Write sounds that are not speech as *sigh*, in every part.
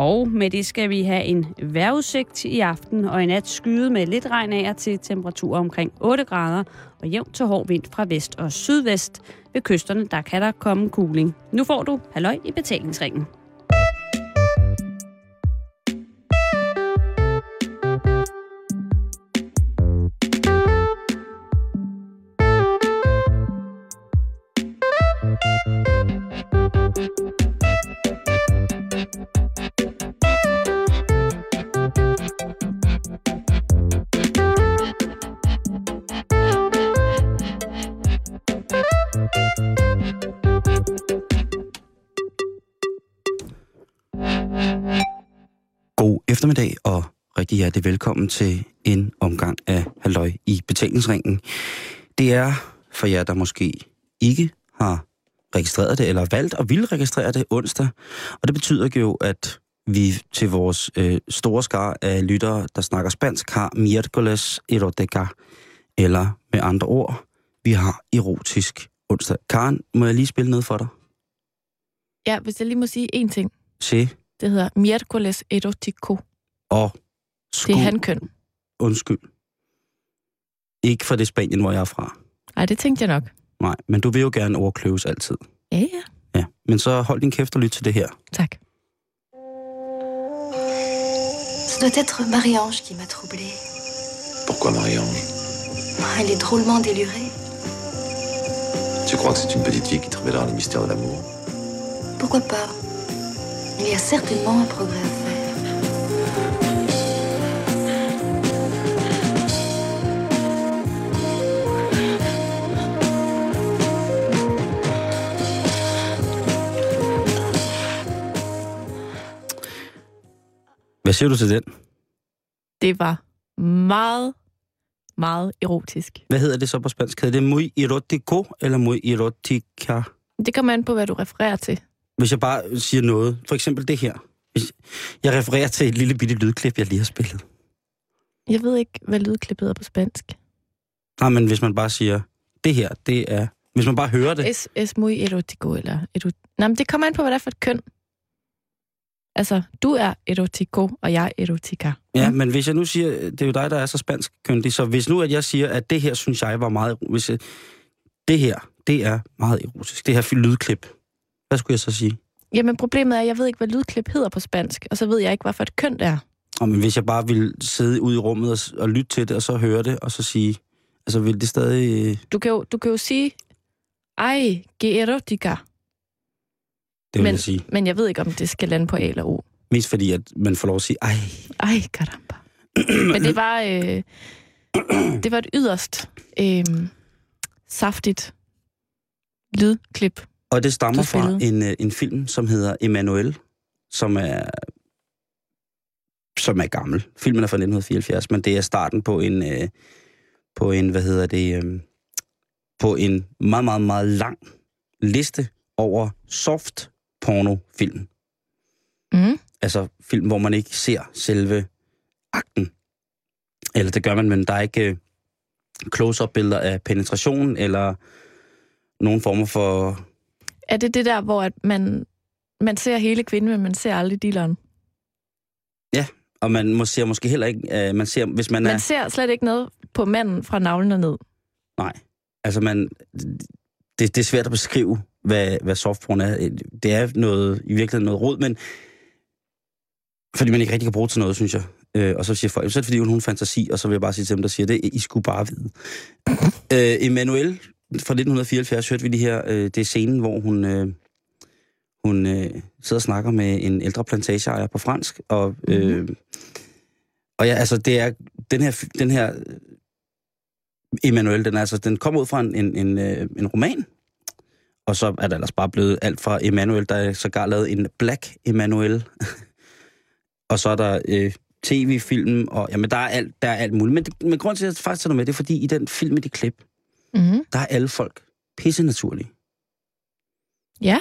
Og med det skal vi have en vejrudsigt i aften og i nat skyde med lidt regn af til temperaturer omkring 8 grader og jævnt til hård vind fra vest og sydvest. Ved kysterne der kan der komme kuling. Nu får du halløj i betalingsringen. Hjertelig velkommen til en omgang af Halløj i betalingsringen. Det er for jer, der måske ikke har registreret det, eller valgt at ville registrere det onsdag. Og det betyder jo, at vi til vores øh, store skar af lyttere, der snakker spansk, har miércoles erotica, eller med andre ord, vi har erotisk onsdag. Karen, må jeg lige spille noget for dig? Ja, hvis jeg lige må sige én ting. Se. Det hedder miércoles erotico. Og sku... Det er hankøn. Undskyld. Ikke for det Spanien, hvor jeg er fra. Nej, det tænkte jeg nok. Nej, men du vil jo gerne overkløves altid. Ja, ja. Ja, men så hold din kæft og lyt til det her. Tak. Ce doit être Marie-Ange qui m'a troublée. Pourquoi Marie-Ange Elle est drôlement délurée. Tu crois que c'est une petite fille qui te révélera les mystères de l'amour Pourquoi pas Il y a certainement un progrès à faire. Hvad siger du til den? Det var meget, meget erotisk. Hvad hedder det så på spansk? Hedder det muy erotico eller muy erotica? Det kommer an på, hvad du refererer til. Hvis jeg bare siger noget, for eksempel det her. Hvis jeg refererer til et lille bitte lydklip, jeg lige har spillet. Jeg ved ikke, hvad lydklippet er på spansk. Nej, men hvis man bare siger, det her, det er... Hvis man bare hører det... Es, es muy erotico, eller... Erot... Nej, men det kommer an på, hvad det er for et køn. Altså, du er erotico, og jeg er erotica. Ja, men hvis jeg nu siger, det er jo dig, der er så spansk køndig, så hvis nu, at jeg siger, at det her, synes jeg var meget... Hvis jeg, det her, det er meget erotisk. Det her lydklip. Hvad skulle jeg så sige? Jamen, problemet er, at jeg ved ikke, hvad lydklip hedder på spansk, og så ved jeg ikke, hvad for et køn det er. Og men hvis jeg bare vil sidde ude i rummet og, og lytte til det, og så høre det, og så sige... Altså, vil det stadig... Du kan jo, du kan jo sige, ej, que erotica. Det vil men, jeg sige. Men jeg ved ikke, om det skal lande på A eller O. Mest fordi, at man får lov at sige, ej. Ej, caramba. men det var, øh, *clears throat* det var et yderst øh, saftigt lydklip. Og det stammer fra en, øh, en film, som hedder Emanuel, som er som er gammel. Filmen er fra 1974, men det er starten på en, øh, på en hvad hedder det, øh, på en meget, meget, meget lang liste over soft pornofilm. Mm. Altså film, hvor man ikke ser selve akten. Eller det gør man, men der er ikke øh, close-up-billeder af penetration, eller nogen former for... Er det det der, hvor at man, man ser hele kvinden, men man ser aldrig dilleren? Ja, og man må, ser måske heller ikke... Uh, man ser, hvis man, man er... ser slet ikke noget på manden fra navlen og ned. Nej. Altså, man, det, det er svært at beskrive, hvad, hvad softporn er. Det er noget, i virkeligheden noget råd, men fordi man ikke rigtig kan bruge til noget, synes jeg. Øh, og så siger folk, så er det fordi, hun har fantasi, og så vil jeg bare sige til dem, der siger det, I skulle bare vide. øh, Emanuel fra 1974 hørte vi lige her, øh, det er scenen, hvor hun, øh, hun øh, sidder og snakker med en ældre plantageejer på fransk, og, øh, mm-hmm. og ja, altså det er, den her, den her Emanuel, den, er, altså, den kommer ud fra en, en, en, øh, en roman, og så er der ellers bare blevet alt fra Emanuel, der er sågar lavet en Black Emanuel. *laughs* og så er der øh, tv-film, og jamen, der er alt, der er alt muligt. Men, det, men grund til, at jeg faktisk tager med, det er, fordi i den film med de klip, mm-hmm. der er alle folk pisse naturlige. Ja.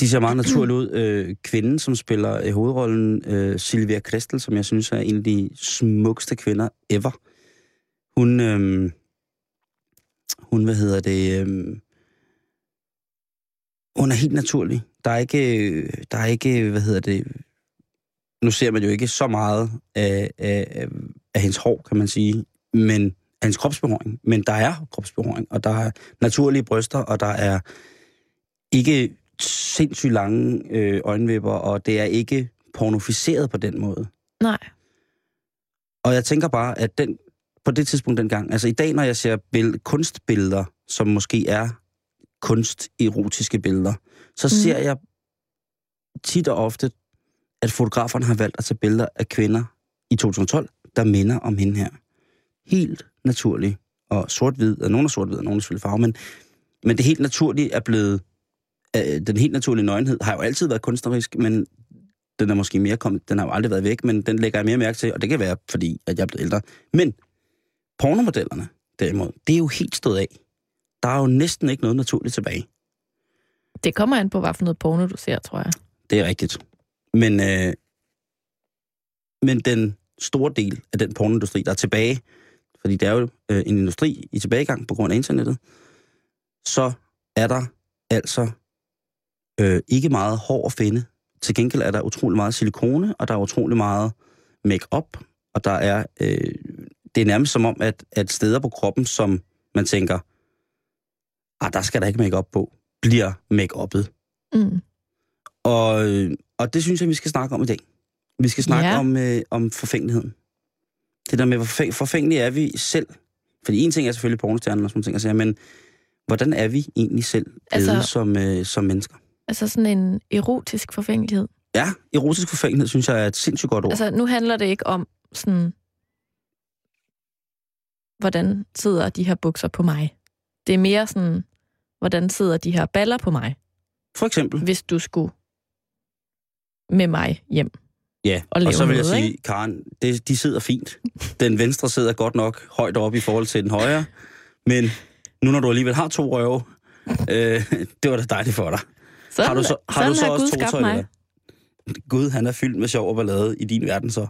De ser meget naturligt ud. Øh, kvinden, som spiller øh, hovedrollen, øh, Silvia Kristel, som jeg synes er en af de smukkeste kvinder ever. Hun, øh, hun, hvad hedder det, øh, hun er helt naturlig. Der er ikke, der er ikke hvad hedder det, nu ser man jo ikke så meget af, af, af hendes hår, kan man sige, men af hendes kropsbehåring. Men der er kropsbehåring, og der er naturlige bryster, og der er ikke sindssygt lange øh, øjenvipper, og det er ikke pornoficeret på den måde. Nej. Og jeg tænker bare, at den, på det tidspunkt dengang, altså i dag, når jeg ser bill- kunstbilleder, som måske er kunsterotiske billeder, så mm. ser jeg tit og ofte, at fotograferne har valgt at tage billeder af kvinder i 2012, der minder om hende her. Helt naturligt. Og sort-hvid, og nogen er sort-hvid, og nogen er selvfølgelig farve, men, men det helt naturlige er blevet, øh, den helt naturlige nøgenhed har jo altid været kunstnerisk, men den er måske mere kommet, den har jo aldrig været væk, men den lægger jeg mere mærke til, og det kan være, fordi at jeg er blevet ældre. Men pornomodellerne, derimod, det er jo helt stået af. Der er jo næsten ikke noget naturligt tilbage. Det kommer an på, hvad for noget porno du ser, tror jeg. Det er rigtigt. Men, øh, men den store del af den pornoindustri, der er tilbage, fordi det er jo øh, en industri i tilbagegang på grund af internettet, så er der altså øh, ikke meget hår at finde. Til gengæld er der utrolig meget silikone, og der er utrolig meget make-up, og der er, øh, det er nærmest som om, at, at steder på kroppen, som man tænker, ah, der skal der ikke make-up på, bliver make-uppet. Mm. Og, øh, og det synes jeg, vi skal snakke om i dag. Vi skal snakke Ja. om, øh, om forfængeligheden. Det der med, hvor forfæ- forfængelige er vi selv. Fordi en ting er selvfølgelig pornostjernen og sådan ting, sige, men hvordan er vi egentlig selv Altså- altså, som, øh, som mennesker? Altså sådan en erotisk forfængelighed. Ja, erotisk forfængelighed synes jeg er et sindssygt godt ord. Altså, nu handler det ikke om sådan, hvordan sidder de her bukser på mig. Det er mere sådan, hvordan sidder de her baller på mig, For eksempel. hvis du skulle med mig hjem. Ja, og og så vil jeg noget, sige, Karen, det, de sidder fint. Den venstre sidder godt nok højt oppe i forhold til den højre, men nu når du alligevel har to røve, øh, *laughs* det var da dejligt for dig. Sådan, har du så, har du så har også Gud to toiletter? Gud, han er fyldt med sjov og ballade i din verden så.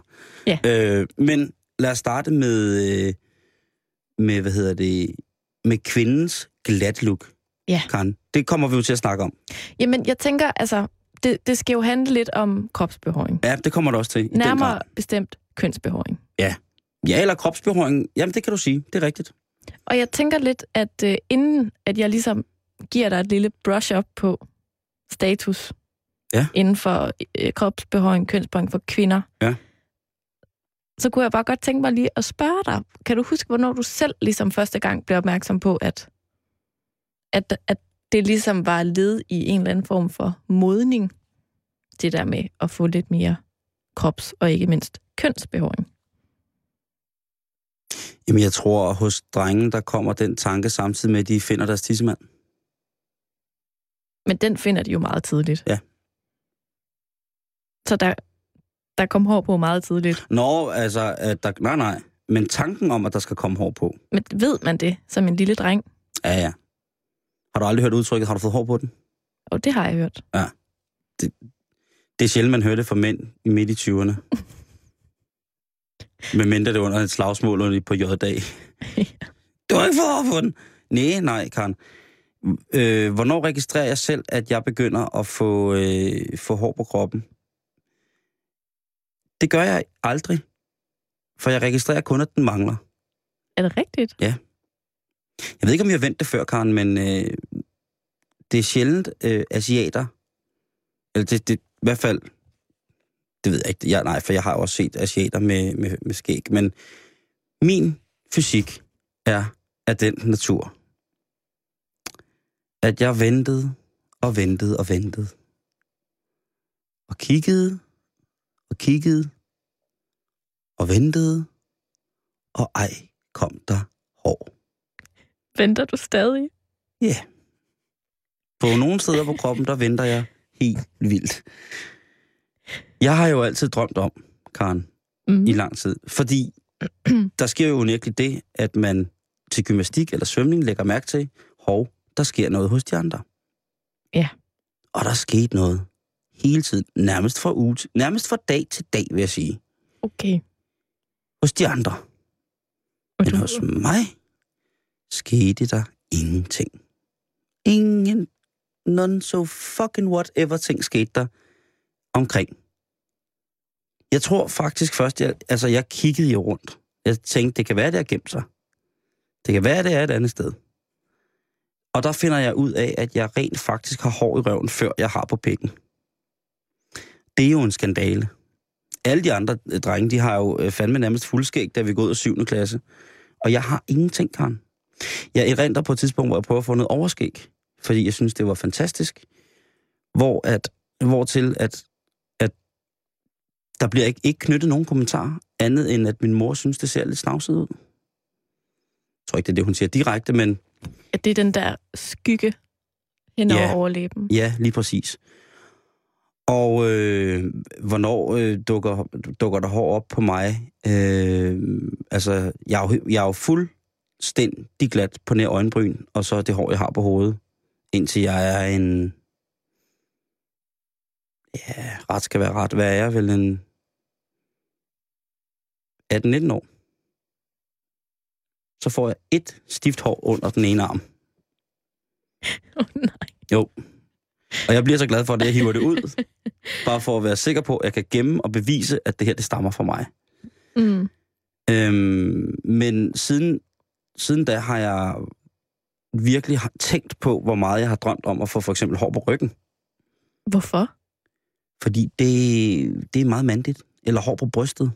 Ja. Øh, men lad os starte med, øh, med, hvad hedder det, med kvindens glat look. Ja. Karen, det kommer vi jo til at snakke om. Jamen, jeg tænker, altså, det, det skal jo handle lidt om kropsbehåring. Ja, det kommer det også til. Nærmere bestemt kønsbehåring. Ja, eller kropsbehåring. Jamen, det kan du sige. Det er rigtigt. Og jeg tænker lidt, at øh, inden at jeg ligesom giver dig et lille brush-up på status Ja. inden for øh, kropsbehåring, kønsbehåring for kvinder, Ja. Så kunne jeg bare godt tænke mig lige at spørge dig, kan du huske, hvornår du selv ligesom første gang blev opmærksom på, at, at, at det ligesom var led i en eller anden form for modning, det der med at få lidt mere krops- og ikke mindst kønsbehåring? Jamen, jeg tror, hos drengen, der kommer den tanke samtidig med, at de finder deres tissemand. Men den finder de jo meget tidligt. Ja. Så der, der kom hår på meget tidligt. Nå, altså, at der, nej, nej. Men tanken om, at der skal komme hår på. Men ved man det som en lille dreng? Ja, ja. Har du aldrig hørt udtrykket, har du fået hår på den? Og det har jeg hørt. Det er sjældent, man hører det fra mænd i midt i 20'erne. *laughs* Men mindre det er under et slagsmål under på J-dag. *laughs* Du har ikke fået hår på den. Nej, nej, Karen. Øh, hvornår registrerer jeg selv, at jeg begynder at få, øh, få hår på kroppen? Det gør jeg aldrig. For jeg registrerer kun, at den mangler. Er det rigtigt? Jeg ved ikke, om vi har vendt det før, Karen, men øh, det er sjældent øh, asiater. Eller det, det, i hvert fald, det ved jeg ikke. Jeg, nej, for jeg har også set asiater med, med, med skæg. Men min fysik er af den natur, at jeg ventede og ventede og ventede. Og kiggede og kiggede og ventede, og ej kom der hår. Venter du stadig? Ja. Yeah. På nogle steder på kroppen, der venter jeg helt vildt. Jeg har jo altid drømt om, Karen, Mm. i lang tid. Fordi der sker jo unægteligt det, at man til gymnastik eller svømning lægger mærke til, hov, der sker noget hos de andre. Ja. Og der skete noget hele tiden. Nærmest fra, uge, til- nærmest fra dag til dag, vil jeg sige. Okay. Hos de andre. Og Men du, hos mig skete der ingenting. Ingen, none so fucking whatever ting skete der omkring Jeg tror faktisk først, jeg, altså jeg kiggede jo rundt. Jeg tænkte, det kan være, det har gemt sig. Det kan være, det er et andet sted. Og der finder jeg ud af, at jeg rent faktisk har hår i røven, før jeg har på pikken. Det er jo en skandale. Alle de andre øh, drenge, de har jo øh, fandme nærmest fuldskæg, da vi går ud af 7. klasse. Og jeg har ingenting, Karen. Jeg erindrer på et tidspunkt, hvor jeg prøver at få noget overskæg, fordi jeg synes, det var fantastisk. Hvor at, hvor til at, at der bliver ikke, ikke knyttet nogen kommentar, andet end at min mor synes, det ser lidt snavset ud. Jeg tror ikke, det er det, hun siger direkte, men At det er den der skygge hen over Ja. overlæben. Ja, lige præcis. Og øh, hvornår øh, dukker, dukker der hår op på mig? Øh, altså, jeg er, jo, jeg er jo fuldstændig glat på nær øjenbryn, og så det hår, jeg har på hovedet, indtil jeg er en... Ja, ret skal være ret. Hvad er jeg vel en... 18-19 år. Så får jeg et stift hår under den ene arm. *laughs* Åh, nej. Jo. Og jeg bliver så glad for, at jeg hiver det ud. *laughs* Bare for at være sikker på, at jeg kan gemme og bevise, at det her, det stammer fra mig. Mm. Øhm, men siden, siden da har jeg virkelig tænkt på, hvor meget jeg har drømt om at få for eksempel hår på ryggen. Hvorfor? Fordi det, det er meget mandigt. Eller hår på brystet.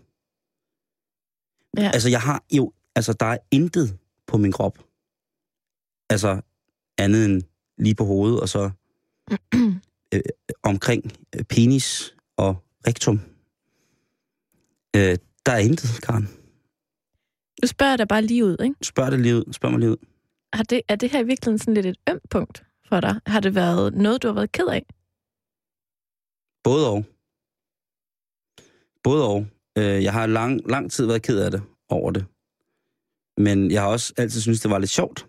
Ja. Altså, jeg har jo... Altså, der er intet på min krop. Altså, andet end lige på hovedet, og så øh, omkring øh, penis og rektum. Øh, der er intet, Karen. Nu spørger dig bare lige ud, ikke? Spørg det lige ud. Spørg mig lige ud. Har det, er det her i virkeligheden sådan lidt et ømt punkt for dig? Har det været noget, du har været ked af? Både og. Både og. Øh, jeg har lang, lang tid været ked af det over det. Men jeg har også altid syntes, det var lidt sjovt.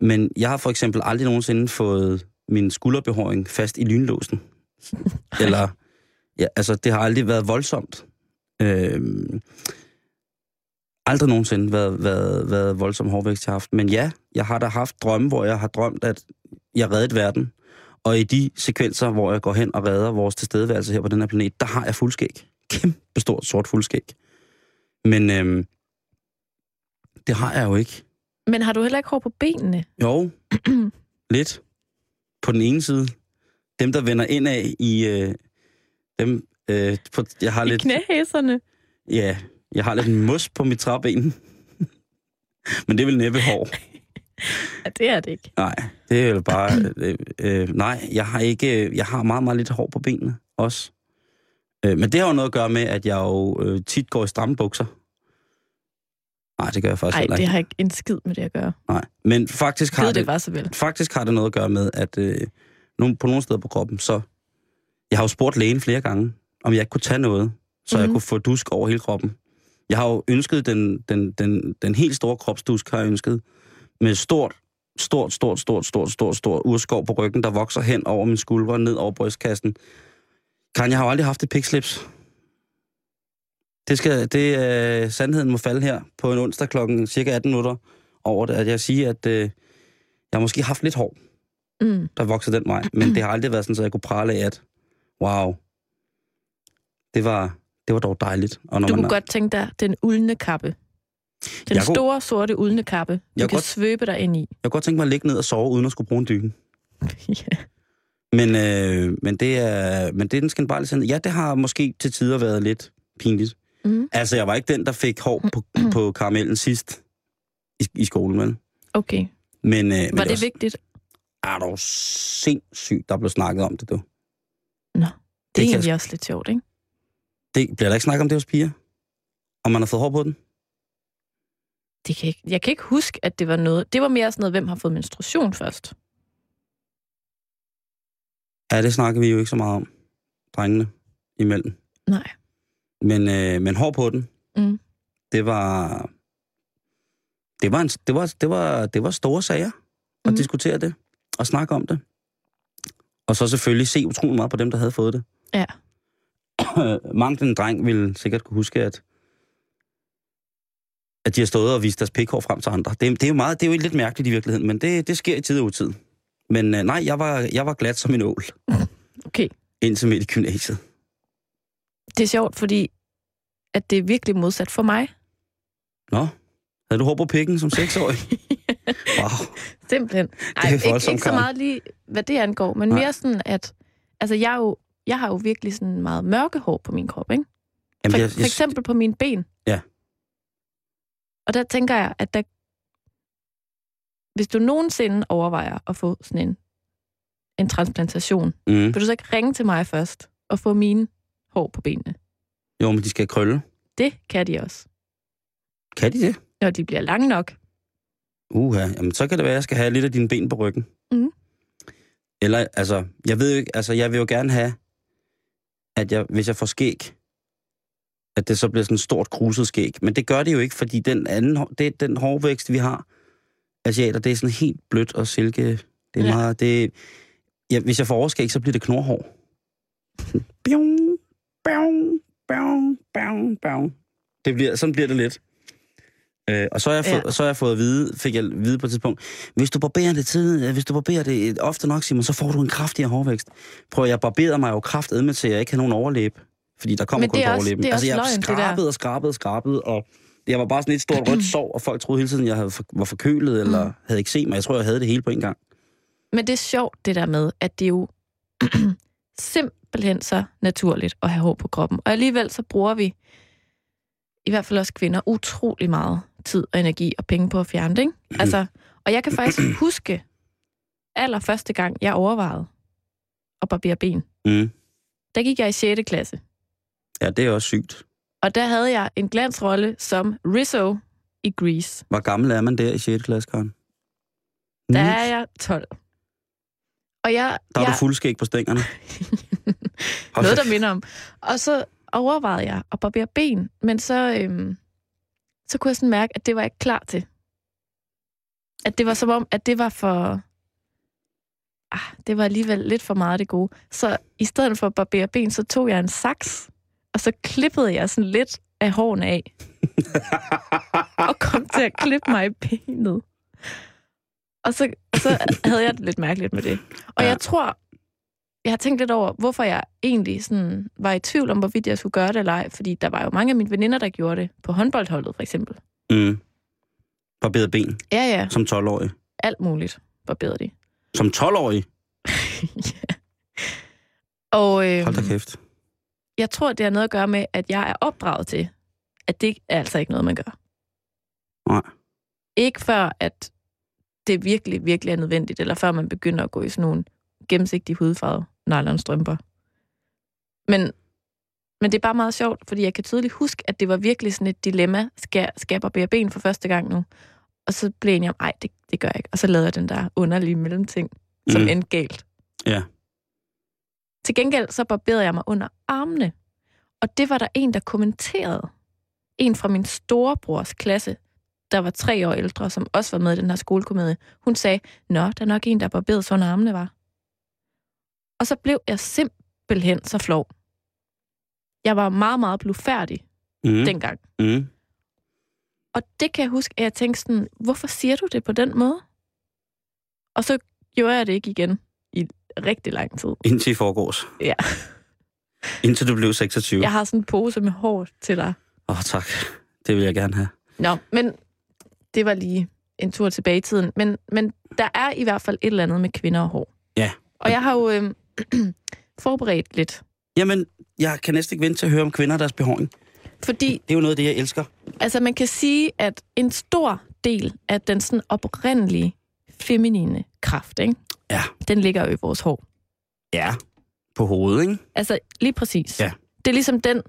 Men jeg har for eksempel aldrig nogensinde fået min skulderbehåring fast i lynlåsen. Eller, ja, altså, det har aldrig været voldsomt. Øh, aldrig nogensinde været, været, været voldsom hårvækst, jeg har haft. Men ja, jeg har da haft drømme, hvor jeg har drømt, at jeg reddede verden. Og i de sekvenser, hvor jeg går hen og redder vores tilstedeværelse her på den her planet, der har jeg fuldskæg. Kæmpe stort sort fuldskæg. Men øhm, det har jeg jo ikke. Men har du heller ikke hår på benene? Jo, *clears throat* lidt. På den ene side. Dem, der vender ind af i... Øh, dem, øh, på, jeg har I lidt... knæhæserne? Ja, jeg har lidt mos på mit træben. *laughs* Men det er vel næppe hår. Ja, det er det ikke. Nej, det er jo bare... Øh, øh, nej, jeg har ikke... Jeg har meget, meget lidt hår på benene også. Øh, men det har jo noget at gøre med, at jeg jo øh, tit går i stramme bukser. Nej, det gør jeg faktisk Nej, heller det ikke. har ikke en skid med det at gøre. Nej, men faktisk har Gid det, det var så vel. faktisk har det noget at gøre med, at øh, nogle, på nogle steder på kroppen, så... Jeg har jo spurgt lægen flere gange, om jeg ikke kunne tage noget, så mm-hmm. jeg Mhm. kunne få dusk over hele kroppen. Jeg har jo ønsket den, den, den, den helt store kropsdusk, har jeg ønsket, med stort, stort, stort, stort, stort, stort, stort urskov på ryggen, der vokser hen over min skulder, ned over brystkassen. Kan jeg har jo aldrig haft et pikslips. Det, skal, det øh, sandheden må falde her på en onsdag klokken cirka 18 minutter over det, at jeg siger, at øh, jeg har måske haft lidt hår, Mm. der vokser den vej, men det har aldrig været sådan, at jeg kunne prale af, at wow, det var, det var dog dejligt. Og når Du man, kunne godt tænke dig den uldne kappe. Den Jeg kunne- store, sorte uldne kappe, du Jeg kan godt- svøbe dig ind i. Jeg kunne godt tænke mig at ligge ned og sove, uden at skulle bruge en dyne. *laughs* ja. Men, øh, men, det er, men det er den skandale sandhed. Ja, det har måske til tider været lidt pinligt. Mm. Altså, jeg var ikke den, der fik hår på, på karamellen sidst i, i skolen, vel? Okay. Men, øh, men Var det også- vigtigt? er du sindssygt, der blev snakket om det, du. Nå, det, Det er egentlig også lidt sjovt, ikke? Det, bliver der ikke snakket om det hos piger? Om man har fået hår på den? Det kan ikke, jeg kan ikke huske, at det var noget... Det var mere sådan noget, hvem har fået menstruation først. Ja, det snakker vi jo ikke så meget om, drengene imellem. Nej. Men, øh, men hår på den, Mm. det var... Det var, en, det, var, det, var, det var store sager at Mhm. diskutere det og snakke om det. Og så selvfølgelig se utrolig meget på dem, der havde fået det. Ja. *clears throat* Mange den dreng ville sikkert kunne huske, at at de har stået og vist deres pikhår frem til andre. Det, det, er jo meget, det er jo lidt mærkeligt i virkeligheden, men det, det sker i tid og utid. Men øh, nej, jeg var, jeg var glat som en ål, *laughs* Okay. indtil midt i gymnasiet. Det er sjovt, fordi at det er virkelig modsat for mig. Nå, havde du hår på pikken som seksårig? *laughs* Wow. Simpelthen. er Ej, ikke, voldsomt, ikke så Karen. meget lige, hvad det angår, men Nej. mere sådan, at altså, jeg, er jo, jeg har jo virkelig sådan meget mørke hår på min krop, ikke? Jamen, For, jeg, for eksempel på mine ben. Ja. Og der tænker jeg, at der, hvis du nogensinde overvejer at få sådan en, en transplantation, mm, vil du så ikke ringe til mig først og få mine hår på benene? jo, men de skal krølle. Det kan de også. Kan de det? Når de bliver lange nok. Uha, jamen så kan det være, at jeg skal have lidt af dine ben på ryggen. Mhm. Eller, altså, jeg ved jo ikke, altså, jeg vil jo gerne have, at jeg, hvis jeg får skæg, at det så bliver sådan et stort kruset skæg. Men det gør det jo ikke, fordi den anden, det, den hårvækst, vi har, asiater, det er sådan helt blødt og silke. Det er ja. meget, det, ja, hvis jeg får overskæg, så bliver det knorhår. *laughs* Bjong, bjong, bjong, bjong, bjong. Det bliver, sådan bliver det lidt. Øh, og så har, jeg Ja. fået, så har jeg fået at vide, fik jeg at vide på et tidspunkt, hvis du barberer det tid, øh, hvis du barberer det ofte nok, Simon, så får du en kraftigere hårvækst. Prøv, jeg barberede mig jo kraftedme til, at jeg ikke har nogen overlæb. Fordi der kommer kun på overlæben. er altså, jeg løgn, skrabede og skrabede og skrabede, og jeg var bare sådan et stort rødt sår, og folk troede hele tiden, jeg havde for, var forkølet, eller Mm. havde ikke set mig. Jeg tror, jeg havde det hele på en gang. Men det er sjovt, det der med, at det jo *clears throat* simpelthen så naturligt at have hår på kroppen. Og alligevel så bruger vi, i hvert fald også kvinder, utrolig meget tid og energi og penge på at fjerne det. Ikke? Altså, og jeg kan faktisk *clears throat* huske, allerførste gang, jeg overvejede at barbere ben, Mm. der gik jeg i 6. klasse. Ja, det er også sygt. Og der havde jeg en glansrolle som Rizzo i Grease. Hvor gammel er man der i 6. klasse, Karen? Der er jeg 12. Og jeg, Der er jeg, du fuldskæg på stængerne. *laughs* *laughs* Noget, der minder om. Og så overvejede jeg at barbere ben, men så, øhm, så kunne jeg sådan mærke, at det var jeg ikke klar til. At det var som om, at det var for... Ah, det var alligevel lidt for meget det gode. Så i stedet for at barbere ben, så tog jeg en saks, og så klippede jeg sådan lidt af hårene af, *laughs* og kom til at klippe mig i benet. Og så, så havde jeg det lidt mærkeligt med det. Og Ja. jeg tror, jeg har tænkt lidt over, hvorfor jeg egentlig sådan var i tvivl om, hvorvidt jeg skulle gøre det eller ej. Fordi der var jo mange af mine veninder, der gjorde det. På håndboldholdet, for eksempel. Mm. Barberet ben Ja, ja. som 12-årig. Alt muligt barberede de. Som 12-årig? *laughs* ja. Og øh, Hold da kæft. jeg tror, det har noget at gøre med, at jeg er opdraget til, at det er altså ikke noget, man gør. Nej. Ikke før, at det virkelig, virkelig er nødvendigt, eller før man begynder at gå i sådan nogle gennemsigtige hudfarvede nylonstrømper. Men, men det er bare meget sjovt, fordi jeg kan tydeligt huske, at det var virkelig sådan et dilemma. Skal, skal jeg barbere ben for første gang nu? Og så blev jeg enig om, ej, det, det gør jeg ikke. Og så lavede jeg den der underlige mellemting, som Mm. endte galt. Ja. Til gengæld så barberede jeg mig under armene. Og det var der en, der kommenterede. En fra min storebrors klasse, der var tre år ældre, som også var med i den her skolekomedie. Hun sagde, Nå, der er nok en, der barberede så under armene var. Og så blev jeg simpelthen så flov. Jeg var meget, meget blufærdig Mm. dengang. Mm. Og det kan jeg huske, at jeg tænkte sådan, hvorfor siger du det på den måde? Og så gjorde jeg det ikke igen i rigtig lang tid. Indtil i forgårs. Ja. *laughs* Indtil du blev 26. Jeg har sådan en pose med hår til dig. Åh, oh, tak. Det vil jeg gerne have. Nå, men det var lige en tur tilbage i tiden. Men, men der er i hvert fald et eller andet med kvinder og hår. Ja. Og jeg har jo øh, *clears throat* forberedt lidt. Jamen, jeg kan næsten ikke vente til at høre om kvinder og deres behåring. Fordi Det er jo noget af det, jeg elsker. altså, man kan sige, at en stor del af den sådan oprindelige feminine kraft, ikke? Ja. den ligger jo i vores hår. Ja. På hovedet, ikke? Altså, lige præcis. Ja. Det er ligesom den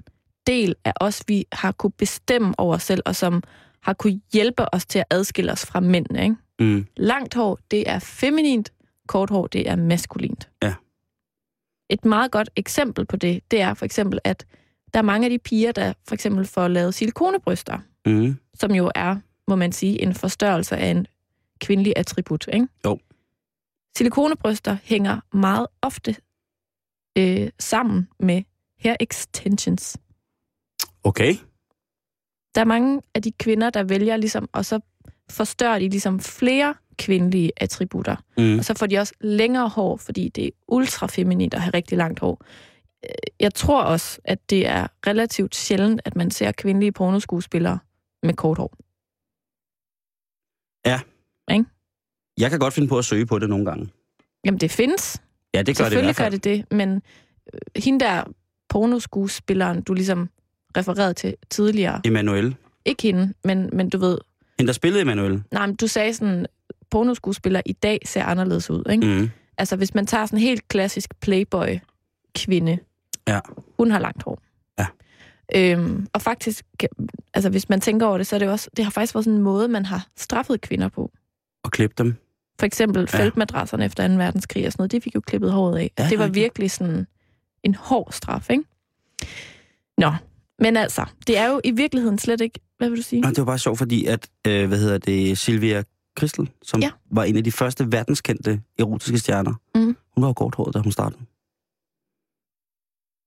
del af os, vi har kunne bestemme over os selv, og som har kunne hjælpe os til at adskille os fra mændene. Ikke? Mm. Langt hår, det er feminint. Kort hår, det er maskulint. Ja. Et meget godt eksempel på det, det er for eksempel, at der er mange af de piger, der for eksempel får lavet silikonebryster, Mm. som jo er, må man sige, en forstørrelse af en kvindelig attribut. Ikke? Jo. Silikonebryster hænger meget ofte øh, sammen med hair extensions. Okay. Der er mange af de kvinder, der vælger ligesom, og så forstørrer de ligesom flere kvindelige attributter. Mm. Og så får de også længere hår, fordi det er ultra feminint at have rigtig langt hår. jeg tror også, at det er relativt sjældent, at man ser kvindelige pornoskuespillere med kort hår. Jeg kan godt finde på at søge på det nogle gange. Jamen, det findes. Ja, det gør det i gør det det, men øh, hende der pornoskuespilleren, du ligesom refererede til tidligere, Emanuel. ikke hende, men, men du ved, Hende, der spillede Emanuel. nej, men du sagde sådan, pornoskuespiller i dag ser anderledes ud, ikke? Mm. Altså, hvis man tager sådan en helt klassisk playboy-kvinde, Ja. hun har langt hår. Ja. Øhm, og faktisk, altså hvis man tænker over det, så er det også, det har faktisk været sådan en måde, man har straffet kvinder på. Og klippe dem. For eksempel Ja. feltmadrasserne efter 2. verdenskrig og sådan noget, de fik jo klippet håret af. Ja, det var virkelig sådan en hård straf, ikke? Nå, men altså, det er jo i virkeligheden slet ikke... Hvad vil du sige? Og det var bare sjovt, fordi at, øh, hvad hedder det, Silvia Christel, som Ja. var en af de første verdenskendte erotiske stjerner. Mhm. Hun var jo korthåret, da hun startede.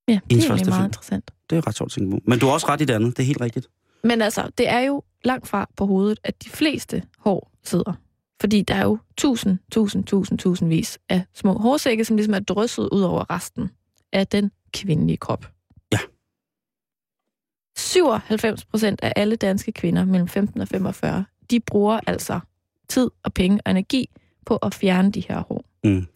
Ja, det er Hendes første meget film. interessant. Det er ret sjovt at tænke på. Men du har også ret i det andet, det er helt rigtigt. Men altså, det er jo langt fra på hovedet, at de fleste hår sidder. Fordi der er jo tusind, tusind, tusind, tusindvis af små hårsække, som ligesom er drysset ud over resten af den kvindelige krop. Ja. 97 procent af alle danske kvinder mellem 15 og 45, de bruger altså tid og penge og energi på at fjerne de her hår. Mm.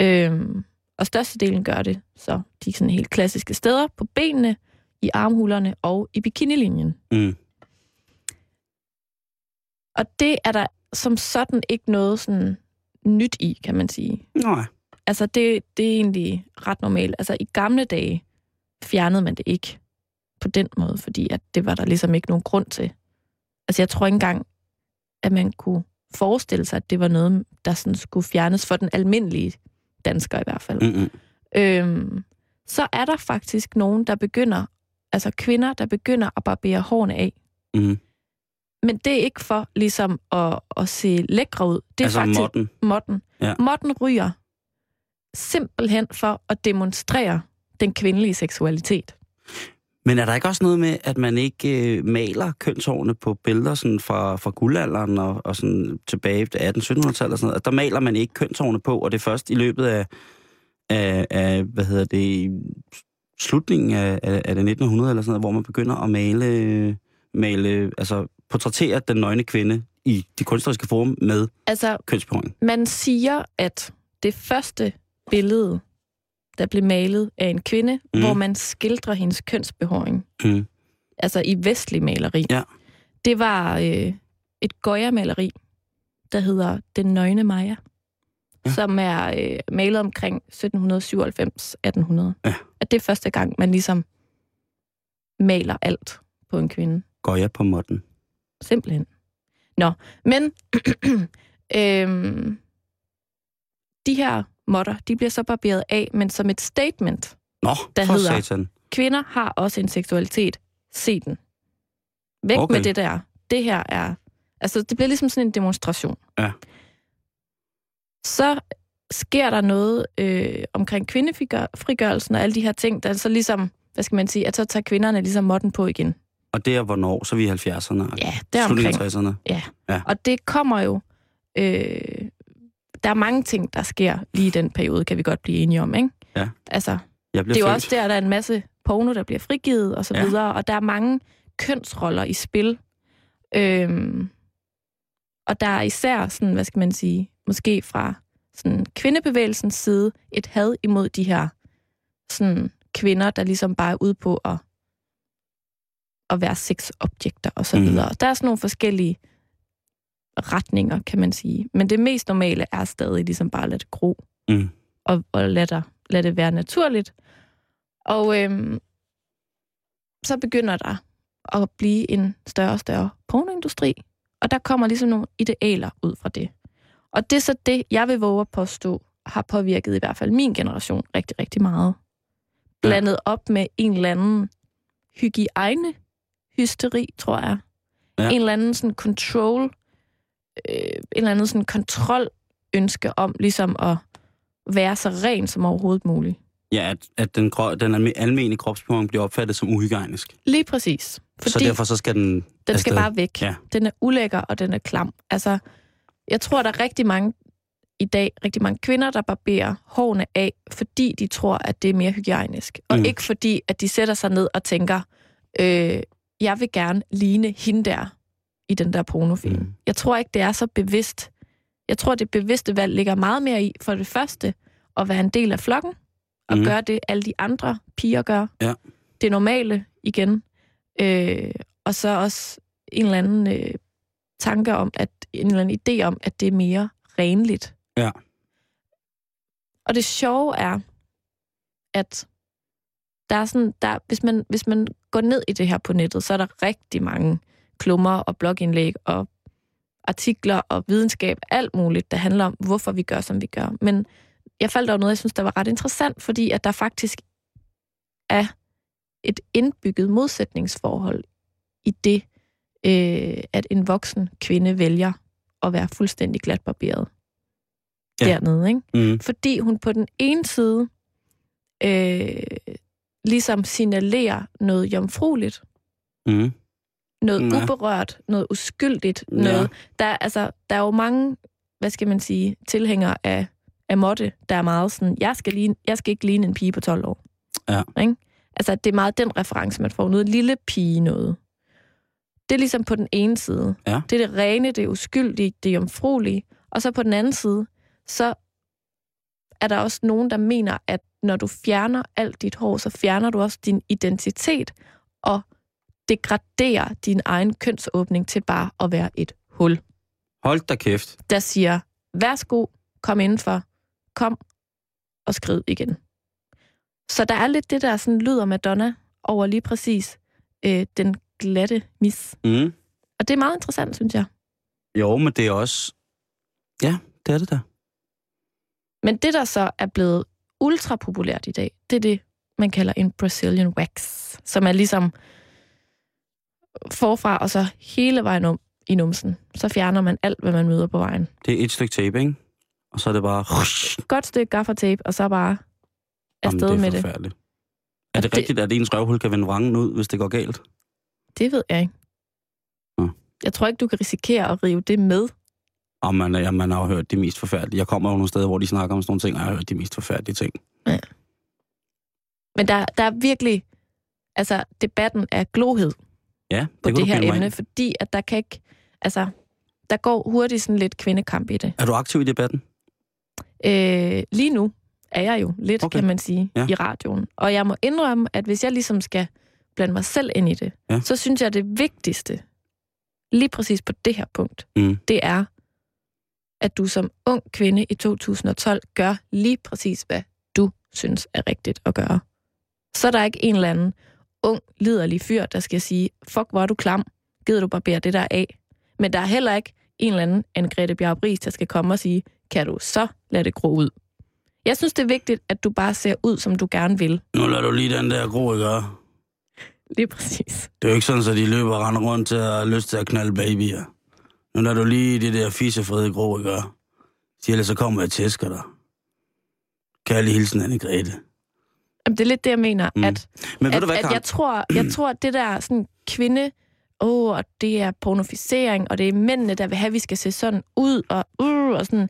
Øhm, og størstedelen gør det så de sådan helt klassiske steder på benene, i armhulerne og i bikinilinjen. Mm. Og det er der som sådan ikke noget sådan nyt i, kan man sige. Nej. Altså, det, det er egentlig ret normalt. Altså, i gamle dage fjernede man det ikke på den måde, fordi at det var der ligesom ikke nogen grund til. Altså, jeg tror ikke engang, at man kunne forestille sig, at det var noget, der sådan skulle fjernes for den almindelige dansker i hvert fald. Mm-mm. Øhm, så er der faktisk nogen, der begynder, altså kvinder, der begynder at barbere hårene af. Mm. Men det er ikke for ligesom at, at se lækre ud. Det er Altså faktisk modden. modden. Ja. Modden ryger simpelthen for at demonstrere den kvindelige seksualitet. Men er der ikke også noget med, at man ikke øh, maler kønshårene på billeder sådan fra, fra guldalderen og, og sådan tilbage til 1800-1700-tallet og sådan noget? At der maler man ikke kønshårene på, og det er først i løbet af, af, af hvad hedder det, slutningen af, af, af det 1900 eller sådan noget, hvor man begynder at male, male altså portrættere den nøgne kvinde i de kunstneriske form med Altså, kønsbehåring. man siger, at det første billede, der blev malet af en kvinde, mm. Hvor man skildrer hendes kønsbehåring, Mm. altså i vestlig maleri, Ja. det var øh, et Goya-maleri, der hedder Den Nøgne Maja, ja. Som er øh, malet omkring 1797-1800. Ja. At det er første gang, man ligesom maler alt på en kvinde. Jeg på modden? Simpelthen. Nå, men *clears throat* øhm, de her modder, de bliver så barberet af, men som et statement. Nå, Der hedder- satan. Kvinder har også en seksualitet. Se den. Væk Okay. med det der. Det her er... Altså, det bliver ligesom sådan en demonstration. Ja. Så sker der noget øh, omkring kvindefrigørelsen og alle de her ting, der så ligesom, hvad skal man sige, at så tager kvinderne ligesom modden på igen. Og det er hvornår? Så er vi i 70'erne? Ja, der Slutningen omkring. af 60'erne? Ja. Ja. Og det kommer jo... Øh, der er mange ting, der sker lige i den periode, kan vi godt blive enige om, ikke? Ja. Altså, det er jo født. også der, der er en masse porno, der bliver frigivet og så Ja. videre, og der er mange kønsroller i spil. Øhm, og der er især sådan, hvad skal man sige, måske fra sådan kvindebevægelsens side, et had imod de her sådan kvinder, der ligesom bare er ude på at, at være sexobjekter og så Mhm. videre. Der er sådan nogle forskellige retninger, kan man sige. Men det mest normale er stadig ligesom bare at lade det gro Mm. og, og lade, det, lade det være naturligt. Og øhm, så begynder der at blive en større og større pornoindustri, og der kommer ligesom nogle idealer ud fra det. Og det er så det, jeg vil våge at påstå, har påvirket i hvert fald min generation rigtig, rigtig meget. Blandet op med en eller anden hygiejne hysteri, tror jeg. Ja. En eller anden sådan control, øh, en eller anden sådan kontrol ønske om ligesom at være så ren som overhovedet muligt. Ja, at, at den, den almene kropsbehåring bliver opfattet som uhygiejnisk. Lige præcis. Fordi så derfor så skal den den skal afsted. bare væk. Ja. Den er ulækker, og den er klam. Altså, jeg tror, der er rigtig mange i dag rigtig mange kvinder, der barberer hårene af, fordi de tror, at det er mere hygiejnisk. Og mm. ikke fordi, at de sætter sig ned og tænker, øh, jeg vil gerne ligne hende der i den der pornofilm. Mm. Jeg tror ikke, det er så bevidst. Jeg tror, det bevidste valg ligger meget mere i, for det første, at være en del af flokken, og mm. gøre det, alle de andre piger gør. Ja. Det normale igen. Øh, og så også en eller anden øh, tanke om, at en eller anden idé om, at det er mere renligt. Ja. Og det sjove er, at der er sådan, der, hvis, man, hvis man går ned i det her på nettet, så er der rigtig mange klummer og blogindlæg og artikler og videnskab, alt muligt, der handler om, hvorfor vi gør, som vi gør. Men jeg faldt over noget, jeg synes, der var ret interessant, fordi at der faktisk er et indbygget modsætningsforhold i det, øh, at en voksen kvinde vælger at være fuldstændig glatbarberet Ja. dernede. Ikke? Mm. Fordi hun på den ene side øh, ligesom signalerer noget jomfrueligt, Mm. Noget Ja. uberørt, noget uskyldigt, Ja. noget... Der, er- altså, der er jo mange, hvad skal man sige, tilhængere af, af Motte, der er meget sådan, jeg skal, ligne, jeg skal ikke ligne en pige på 12 år. Ja. Ikke? Altså, det er meget den reference, man får. Noget lille pige noget. Det er ligesom på den ene side. Ja. Det er det rene, det er uskyldige, det er jomfruelige. Og så på den anden side, så er der også nogen, der mener, at når du fjerner alt dit hår, så fjerner du også din identitet degraderer din egen kønsåbning til bare at være et hul, Hold da kæft. der siger, værsgo, kom indenfor, kom og skrid igen. Så der er lidt det der sådan lyder Madonna over lige præcis øh, den glatte mis. Mm. Og det er meget interessant, synes jeg. Jo, men det er også... Ja, det er det der. Men det, der så er blevet ultra populært i dag, det er det, man kalder en Brazilian wax, som er ligesom forfra og så hele vejen om i numsen. Så fjerner man alt, hvad man møder på vejen. Det er et stykke tape, ikke? Og så er det bare... Godt stykke gaffertape, og så bare afsted Jamen, med det er det. forfærdeligt. Er det, det- rigtigt, at ens røvhul kan vende vrangen ud, hvis det går galt? Det ved jeg ikke. Nå. Jeg tror ikke, du kan risikere at rive det med. Og man, ja, man har jo hørt de mest forfærdelige. Jeg kommer jo nogle steder, hvor de snakker om sådan nogle ting, og jeg har hørt de mest forfærdelige ting. Men der, der er virkelig... Altså, debatten er glohed Ja, det, på det her emne, fordi at der kan ikke... Altså, der går hurtigt sådan lidt kvindekamp i det. Er du aktiv i debatten? Øh, lige nu er jeg jo lidt, Okay. kan man sige, Ja. i radioen. Og jeg må indrømme, at hvis jeg ligesom skal blande mig selv ind i det, Ja. så synes jeg, det vigtigste, lige præcis på det her punkt, Mm. det er, at du som ung kvinde i 2012 gør lige præcis, hvad du synes er rigtigt at gøre. Så er der ikke en eller anden ung, liderlig fyr, der skal sige, fuck, hvor er du klam, gider du barbere det der af. Men der er heller ikke en eller anden Anne-Grethe Bjarup der skal komme og sige, kan du så lade det gro ud. Jeg synes, det er vigtigt, at du bare ser ud, som du gerne vil. Nu lader du lige den der gro, ikke? Lige præcis. Det er jo ikke sådan, at de løber og render rundt til at have lyst til at knalde babyer. Nu lader du lige det der fissefrede gro, ikke? Så ellers så kommer jeg og tæsker dig. Kærlig hilsen, Anne-Grethe. Jamen, det er lidt det, jeg mener, Mm. at Men at, du hvad, at jeg tror, jeg tror, at det der sådan kvinde, åh, og det er pornoficering, og det er mændene, der vil have, at vi skal se sådan ud, og, uh, og sådan.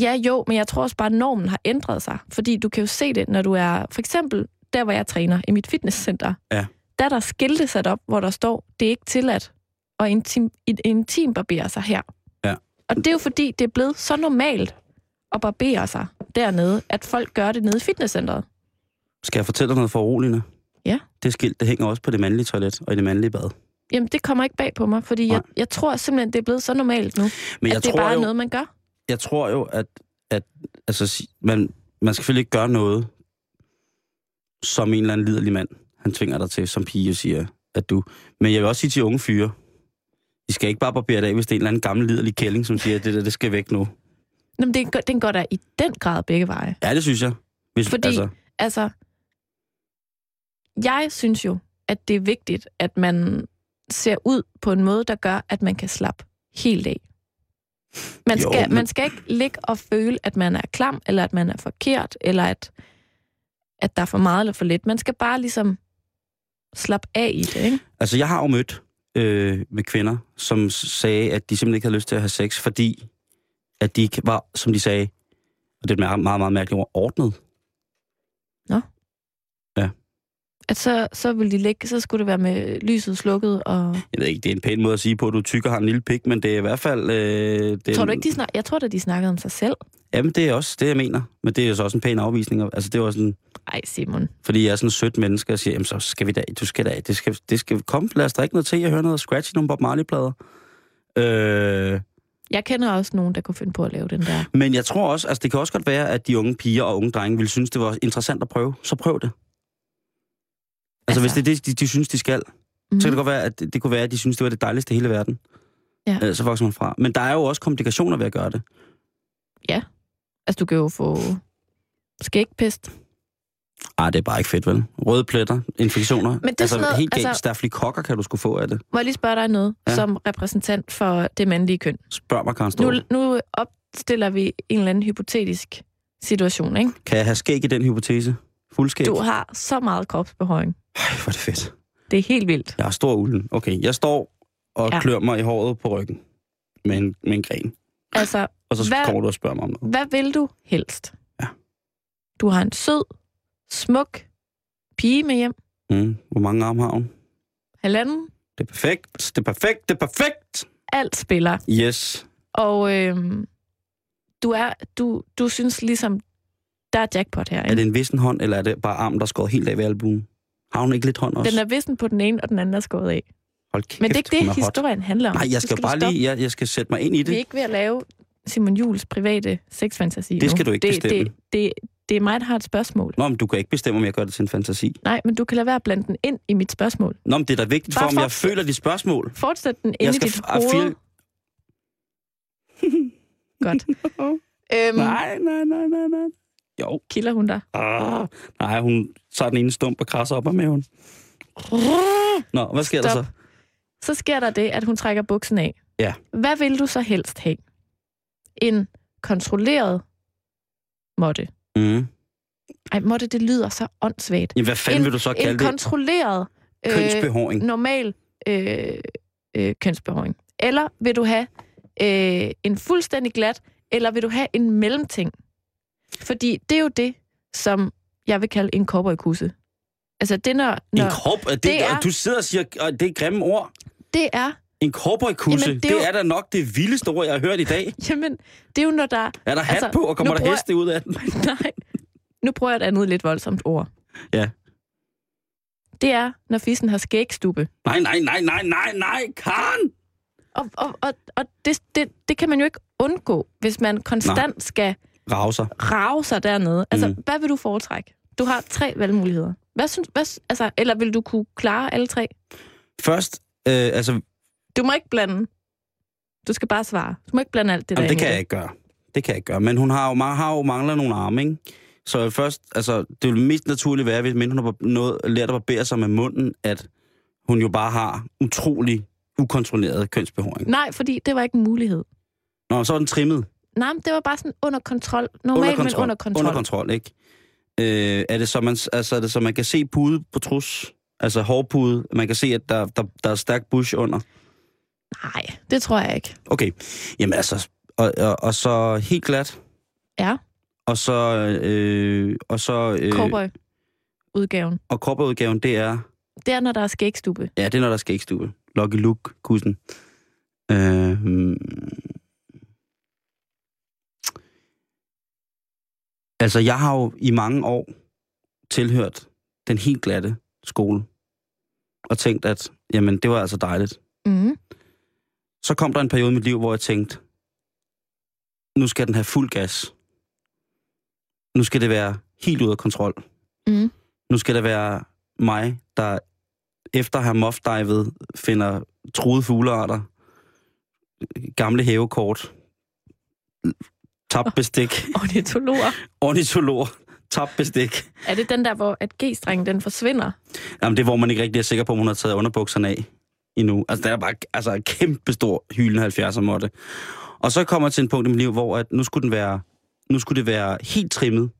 Ja, jo, men jeg tror også bare, at normen har ændret sig. Fordi du kan jo se det, når du er, for eksempel, der hvor jeg træner, i mit fitnesscenter. Ja. Der er der skilte sat op, hvor der står, det er ikke tilladt at intim, intim barbere sig her. Ja. Og det er jo fordi, det er blevet så normalt at barbere sig dernede, at folk gør det nede i fitnesscenteret. Skal jeg fortælle dig noget foruroligende? Ja. Det skilt, det hænger også på det mandlige toilet og i det mandlige bad. Jamen, det kommer ikke bag på mig, fordi jeg, Nej. jeg tror simpelthen, det er blevet så normalt nu, Men at jeg det er bare jo, noget, man gør. jeg tror jo, at, at altså, man, man skal selvfølgelig ikke gøre noget, som en eller anden liderlig mand, han tvinger dig til, som pige og siger, at du... Men jeg vil også sige til unge fyre, I skal ikke bare barbere det af, hvis det er en eller anden gammel liderlig kælling, som siger, at det der, det skal væk nu. Jamen, det, den går da i den grad begge veje. Ja, det synes jeg. Hvis, Fordi- Altså, Altså, jeg synes jo, at det er vigtigt, at man ser ud på en måde, der gør, at man kan slappe helt af. Man Jo, skal, men- man skal ikke ligge og føle, at man er klam, eller at man er forkert, eller at, at der er for meget eller for lidt. Man skal bare ligesom slappe af i det, ikke? altså, jeg har jo mødt øh, med kvinder, som sagde, at de simpelthen ikke havde lyst til at have sex, fordi at de ikke var, som de sagde, og det er et meget, meget, meget mærkeligt ord, ordnet. At så, så ville de ligge, så skulle det være med lyset slukket, og... Jeg ved ikke, det er en pæn måde at sige på, at du tykker har en lille pik, men det er i hvert fald... Øh, det Tror du ikke, de snak... Jeg tror da, de snakkede om sig selv. Jamen, det er også det, jeg mener. Men det er jo så også en pæn afvisning. Altså, det var sådan... Ej, Simon. Fordi jeg er sådan en sødt menneske, og siger, jamen så skal vi da, du skal da, det skal, det skal komme, lad os drikke noget te, jeg hører noget scratch i nogle Bob Marley-plader. Øh, Jeg kender også nogen, der kunne finde på at lave den der. men jeg tror også, altså det kan også godt være, at de unge piger og unge drenge ville synes, det var interessant at prøve. Så prøv det. Altså, Altså- hvis det er det, de, de synes, de skal, Mm. så kan det godt være, at det, det kunne være, at de synes, det var det dejligste i hele verden. Ja. Øh, så vokser man fra. Men der er jo også komplikationer ved at gøre det. Altså, du kan jo få skægpest. Ej, det er bare ikke fedt, vel? Røde pletter, infektioner. Men det er altså, noget- helt galt. altså- Stafylokokker kan du skulle få af det. Må jeg lige spørge dig noget, Ja. ja. som repræsentant for det mandlige køn? Spørg mig, Karen Nu, nu opstiller vi en eller anden hypotetisk situation, ikke? Kan jeg have skæg i den hypotese? Fuldskæg? Du har så meget kropsbehøring. Ej, hvor er det fedt. Det er helt vildt. Jeg har stor ulden. Okay, jeg står og ja. Klør mig i håret på ryggen med en, med en gren. Altså, Og så Hvad- kommer du og spørger mig om noget. hvad vil du helst? Ja. Du har en sød, smuk pige med hjem. Mm, hvor mange arme har hun? Halvanden. Det er perfekt, det er perfekt, det er perfekt! Alt spiller. Yes. Og øhm, du, er, du, du synes ligesom, der er jackpot her, Er ikke? det en vissen hånd, eller er det bare armen, der er skåret helt af ved albuen? Har hun ikke lidt hånd også? Den er vissen på den ene, og den anden er skåret af. Hold kæft, Men det er ikke det, er hot. historien handler om. Nej, jeg skal, du bare lige, jeg, jeg skal sætte mig ind i Vi er det. ikke ved at lave Simon Jules private sexfantasi Det skal nu. du ikke det, bestemme. Det, det, det er mig, der har et spørgsmål. Nå, men du kan ikke bestemme, om jeg gør det til en fantasi. Nej, men du kan lade være at blande den ind i mit spørgsmål. Nå, men det er da vigtigt Bare for, om jeg føler dit spørgsmål. Fortsæt den ind i skal dit hoved. fil- Godt. *laughs* øhm, Nej, nej, nej, nej, nej. Jo. Kilder hun dig? Ah, nej, hun tager den ene stump og krasser op af maven. Nå, hvad sker Stop. der så? Så sker der det, at hun trækker buksen af. Ja. Hvad vil du så helst have? En kontrolleret måtte. Mm. Ej, måtte, det lyder så åndssvagt. Jamen, hvad fanden En- vil du så En kalde det? kontrolleret øh, Kønsbehåring. normal øh, øh, kønsbehåring. Eller vil du have øh, en fuldstændig glat, eller vil du have en mellemting? Fordi det er jo det, som jeg vil kalde en cowboykusse. Altså det, når, når En krop? Det, Det er-. Du sidder og siger, og det er grimme ord. det er, En cowboykusse, det, det er jo- er da nok det vildeste ord, jeg har hørt i dag. *laughs* jamen, det er jo når der... Er der hat Altså, på, og kommer der heste ud af den? *laughs* Nej, nu prøver jeg et andet lidt voldsomt ord. Ja. Det er, når fissen har skægstube. Nej, nej, nej, nej, nej, nej, Karen! Og, og, og, og det, det, det kan man jo ikke undgå, hvis man konstant Nej. skal Rauser. sig dernede. Altså, Mm. hvad vil du foretrække? Du har tre valgmuligheder. Hvad synes, hvad, altså, eller vil du kunne klare alle tre? Først, øh, altså, Du må ikke blande. Du skal bare svare. Du må ikke blande alt det der jamen, det ind i kan jeg ikke gøre. Det kan jeg ikke gøre. Men hun har jo, har jo mangler nogle arme, ikke? Så først, altså, det vil mest naturligt være, hvis hun har noget, lært at barbere sig med munden, at hun jo bare har utrolig ukontrolleret kønsbehåring. Nej, fordi det var ikke en mulighed. Nå, så er den trimmet. Nej, det var bare sådan under kontrol. Normalt, men under kontrol. Under kontrol, ikke? Øh, er, det så, man, altså, er det så, man kan se pude på trus? Altså hårpude. Man kan se, at der, der, der er stærk bush under. Nej, det tror jeg ikke. Okay. Jamen altså, og, og, og så helt glat. Ja. Og så... Øh, og så øh, Cowboy-udgaven. og kopperudgaven, det er... Det er, når der er skægstube. Ja, det er, når der ikke stue. Lucky Luke, kussen. Øh, altså, jeg har jo i mange år tilhørt den helt glatte skole. Og tænkt, at jamen, det var altså dejligt. Mm. Så kom der en periode i mit liv, hvor jeg tænkte, nu skal den have fuld gas. Nu skal det være helt ud af kontrol. Mm. Nu skal det være mig, der efter at have moffdivet finder truede fuglearter, gamle hævekort, tabt bestik, Ornitologer. ornitolog, tabt bestik. Er det den der, hvor at G-strengen den forsvinder? Jamen, det er, hvor man ikke rigtig er sikker på, om hun har taget underbukserne af endnu. Altså, det er bare altså, en kæmpe stor hylende 70'er måtte. Og så kommer jeg til en punkt i mit liv, hvor at nu skulle den være, nu skulle det være helt trimmet,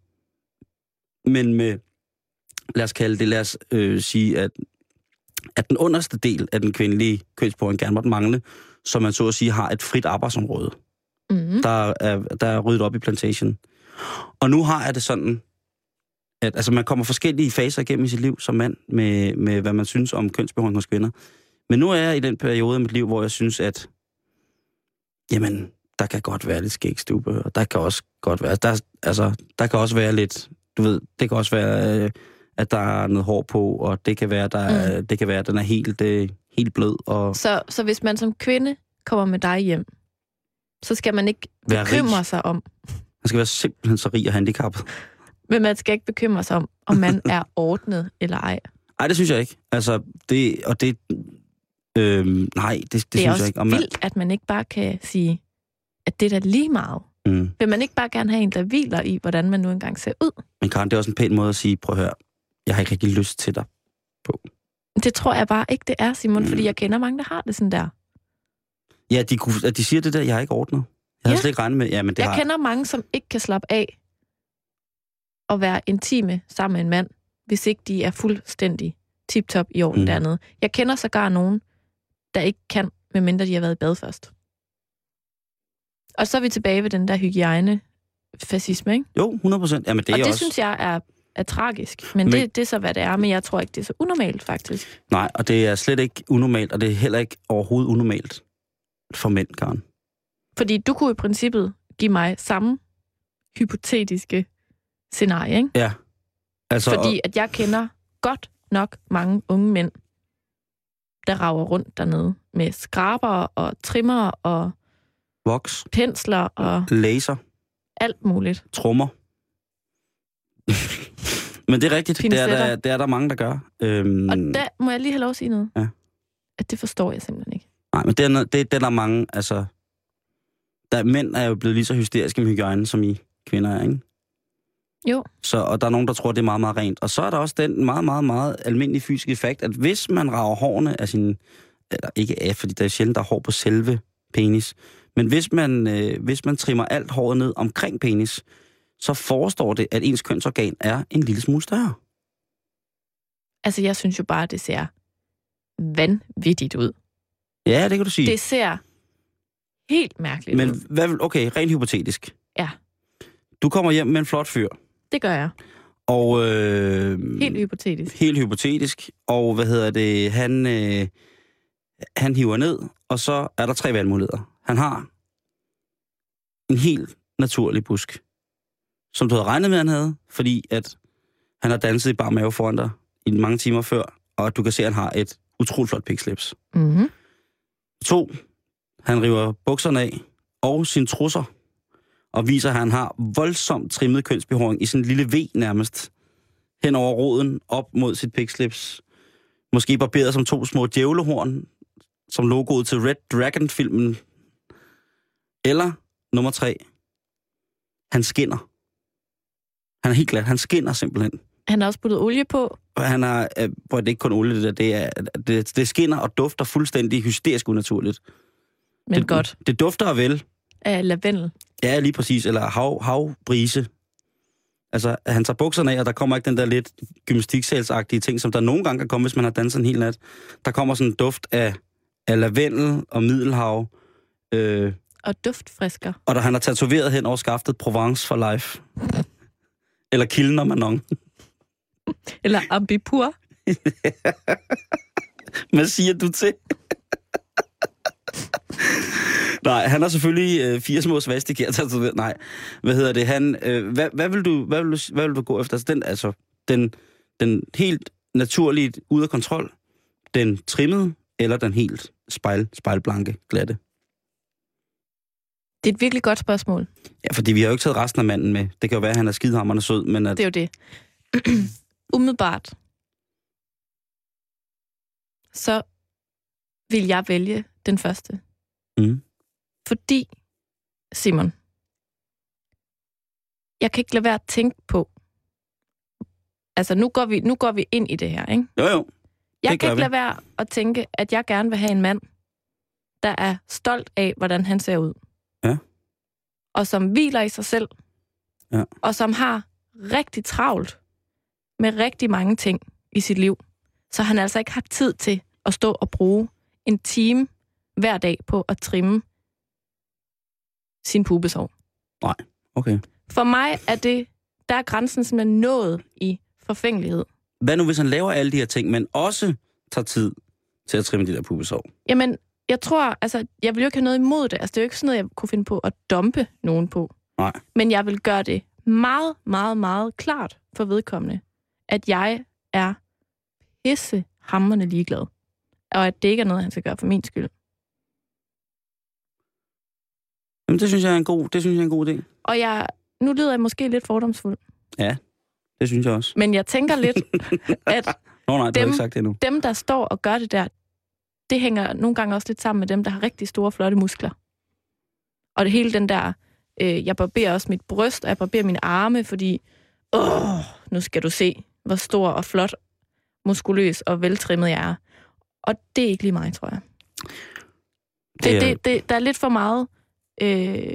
men med, lad os kalde det, lad os øh, sige, at, at den underste del af den kvindelige kønsborg gerne måtte mangle, så man så at sige har et frit arbejdsområde. Mm. der er, der er ryddet op i plantation. Og nu har jeg det sådan, at altså, man kommer forskellige faser igennem i sit liv som mand, med, med hvad man synes om kønsbehåring hos kvinder. Men nu er jeg i den periode af mit liv, hvor jeg synes, at jamen, der kan godt være lidt skægstube, og der kan også godt være, der, altså, der kan også være lidt, du ved, det kan også være, øh, at der er noget hår på, og det kan være, der er, det kan være at den er helt, øh, helt blød, og Så, så hvis man som kvinde kommer med dig hjem, så skal man ikke Være bekymre rig. sig om, man skal være simpelthen så rig og handicappet. men man skal ikke bekymre sig om, om man *laughs* er ordnet eller ej. Nej, det synes jeg ikke. Altså, det, og det, øhm, nej, det, det, det Det, synes er jeg også ikke. Og man, vildt, at man ikke bare kan sige, at det er da lige meget. mm. Vil man ikke bare gerne have en, der hviler i, hvordan man nu engang ser ud? Men Karen, det er også en pæn måde at sige, prøv at høre, jeg har ikke rigtig lyst til dig. Det tror jeg bare ikke, det er, Simon, Mm. fordi jeg kender mange, der har det sådan der. Ja, de, kunne, de siger det der, jeg har ikke ordnet. Jeg Ja. slet ikke regnet med, ja, men det jeg har kender mange, som ikke kan slappe af og være intime sammen med en mand, hvis ikke de er fuldstændig tip-top i orden Mm. dernede. Jeg kender sågar nogen, der ikke kan, medmindre de har været i bad først. Og så er vi tilbage ved den der hygiejne fascisme, ikke? Jo, 100 procent. Jamen, det og er det også... synes jeg er, er tragisk. Men, Men- men det, det er så, hvad det er. Men jeg tror ikke, det er så unormalt, faktisk. Nej, og det er slet ikke unormalt, og det er heller ikke overhovedet unormalt for mænd, Karen. Fordi du kunne i princippet give mig samme hypotetiske scenarie, ikke? Ja. Altså, Fordi at jeg kender godt nok mange unge mænd, der rager rundt dernede med skraber og trimmer og voks, pensler og laser, alt muligt. trommer. *laughs* Men det er rigtigt. Det er, der, det er der mange, der gør. Øhm, Og der må jeg lige have lov at sige noget. Ja. At det forstår jeg simpelthen ikke. Nej, men det er, no- det, det er der mange, altså... Der, mænd er jo blevet lige så hysteriske med hygiejne, som I kvinder er, ikke? Jo. Så, og der er nogen, der tror, det er meget, meget rent. Og så er der også den meget, meget, meget almindelige fysiske effekt, at hvis man rager hårene af sin... Eller ikke af, fordi der er sjældent, der er hår på selve penis. Men hvis man, øh, hvis man trimmer alt håret ned omkring penis, så forestår det, at ens kønsorgan er en lille smule større. Altså, jeg synes jo bare, det ser vanvittigt ud. Ja, det kan du sige. Det ser helt mærkeligt Men ud. hvad, okay, rent hypotetisk. Ja. Du kommer hjem med en flot fyr, Det gør jeg. og... Øh, Helt hypotetisk. helt hypotetisk, og hvad hedder det, han, øh, han hiver ned, og så er der tre valgmuligheder. Han har en helt naturlig busk, som du havde regnet med, han havde, fordi at han har danset i bar mave foran dig i mange timer før, og du kan se, at han har et utroligt flot pikslips. Mm-hmm. To, han river bukserne af og sine trusser, og viser, at han har voldsomt trimmet kønsbehåring i sin lille V nærmest, hen over roden, op mod sit pikslips. Måske barberet som to små djævlehorn, som logoet til Red Dragon-filmen. Eller nummer tre, han skinner. Han er helt glad. han skinner simpelthen. Han har også puttet olie på. Han har, øh, hvor det er ikke kun olie, det der, det, er, det, det skinner og dufter fuldstændig hysterisk unaturligt. Men det, godt. Det dufter af vel. Af lavendel. Ja, lige præcis. Eller hav, havbrise. Altså, han tager bukserne af, og der kommer ikke den der lidt gymnastiksalsagtige ting, som der nogle gange kan komme, hvis man har danset en hel nat. Der kommer sådan en duft af, af lavendel og middelhav. Øh, Og duftfrisker. og der han har tatoveret hen over skaftet Provence for life. Eller Kilden og Manon. Eller ambipur. *laughs* Hvad siger du til? *laughs* Nej, han har selvfølgelig øh, fire små svastikaer tatoveret. Nej, hvad hedder det? Han, øh, hvad, hvad, vil du, hvad, vil du, hvad vil du gå efter? Altså, den, altså, den, den helt naturligt ude af kontrol, den trimmede, eller den helt spejl, spejlblanke, glatte? Det er et virkelig godt spørgsmål. Ja, fordi vi har jo ikke taget resten af manden med. Det kan jo være, at han er skidehammerende sød, men at, Det er jo det. *clears throat* Umiddelbart. Så vil jeg vælge den første. Mm. Fordi, Simon, jeg kan ikke lade være at tænke på, altså nu går vi, nu går vi ind i det her, ikke? jo jo, Jeg Det kan ikke vi. lade være at tænke, at jeg gerne vil have en mand, der er stolt af, hvordan han ser ud. Ja. Og som hviler i sig selv. Ja. Og som har rigtig travlt med rigtig mange ting i sit liv. Så han altså ikke har tid til at stå og bruge en time hver dag på at trimme sin pubesår. Okay. For mig er det, der er grænsen simpelthen nået i forfængelighed. Hvad nu, hvis han laver alle de her ting, men også tager tid til at trimme de der pubesår? Jamen, jeg tror, altså, jeg vil jo ikke have noget imod det. Altså, det er jo ikke sådan noget, jeg kunne finde på at dumpe nogen på. Nej. Men jeg vil gøre det meget, meget, meget klart for vedkommende, at jeg er pisse hammerne ligeglad. Og at det ikke er noget, han skal gøre for min skyld. Jamen, det synes jeg er en god, det synes jeg er en god idé. Og jeg, nu lyder jeg måske lidt fordomsfuld, Det synes jeg også. men jeg tænker lidt, *laughs* at Nå nej, Dem- ikke sagt det endnu. dem, der står og gør det der, det hænger nogle gange også lidt sammen med dem, der har rigtig store, flotte muskler. Og det hele den der, øh, jeg barberer også mit bryst, og jeg barberer mine arme, fordi, åh, nu skal du se, hvor stor og flot, muskuløs og veltrimmet jeg er. Og det er ikke lige mig, tror jeg. Det, Det det, det, der er lidt for meget øh,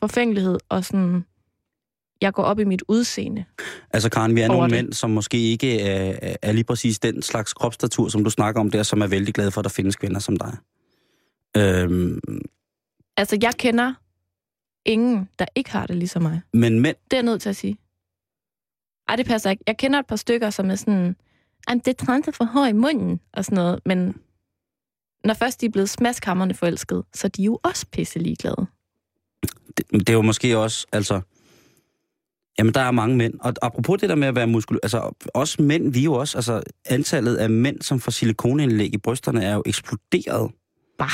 forfængelighed, og sådan, jeg går op i mit udseende. Altså Karen, vi er nogle det. mænd, som måske ikke er, er lige præcis den slags kropsstatur, som du snakker om der, som er vældig glade for, at der findes kvinder som dig. Øhm, Altså, jeg kender ingen, der ikke har det ligesom mig. men mænd, Det er jeg nødt til at sige. Ej, det passer ikke. Jeg kender et par stykker, som er sådan, "Ej, det er trænt for hår i munden, og sådan noget. Men når først de er blevet smaskhammerne forelsket, så er de jo også pisse ligeglade. det, det er jo måske også, altså... Jamen, der er mange mænd. Og apropos det der med at være muskuløs, altså også mænd, vi jo også, altså antallet af mænd, som får silikonindlæg i brysterne, er jo eksploderet. Bah.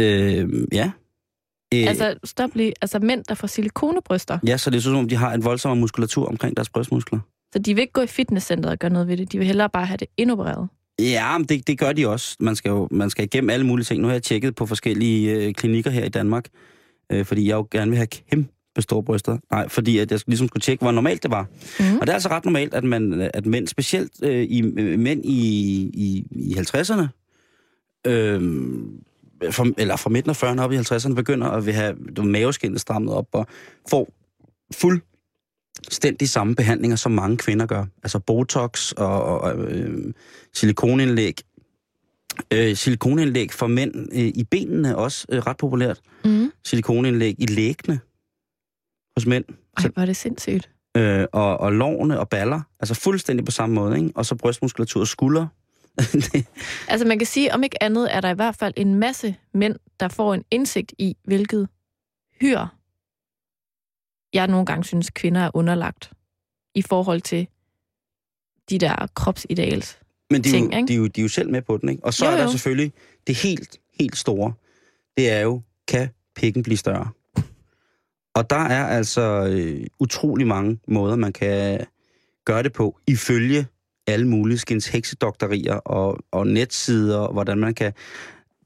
Øh, ja. Øh, Altså, stop lige. Altså, mænd, der får silikonebryster. Ja, så det er sådan, om de har en voldsom muskulatur omkring deres brystmuskler. Så de vil ikke gå i fitnesscenteret og gøre noget ved det. De vil hellere bare have det indopereret. Ja, men det, det gør de også. Man skal jo man skal igennem alle mulige ting. Nu har jeg tjekket på forskellige øh, klinikker her i Danmark, øh, fordi jeg jo gerne vil have kæmpe store bryster. Nej, fordi at jeg ligesom skulle tjekke, hvor normalt det var. Mhm. Og det er altså ret normalt, at, man, at mænd, specielt øh, i, øh, mænd i, i, i 50'erne, øh, fra, eller fra midten af 40'erne op i 50'erne, begynder at vil have maveskinnet strammet op og får fuldstændig samme behandlinger, som mange kvinder gør. Altså Botox og, og øh, silikonindlæg. Øh, silikonindlæg for mænd øh, i benene også øh, ret populært. Mm. Silikonindlæg i lægene hos mænd. Ej, hvor er det sindssygt. øh, og, og lårene og baller. Altså fuldstændig på samme måde, ikke? Og så brystmuskulatur og skulder. *laughs* Altså, man kan sige, om ikke andet er der i hvert fald en masse mænd, der får en indsigt i, hvilket hyr jeg nogle gange synes, kvinder er underlagt i forhold til de der kropsideals. Men de Ting, jo, ikke? de, er jo, de er jo selv med på den, ikke? Og så Jo, er der selvfølgelig det helt, helt store. Det er jo, kan pikken blive større? Og der er altså øh, utrolig mange måder, man kan gøre det på, ifølge alle mulige skins heksedoktorier og, og netsider, hvordan man kan...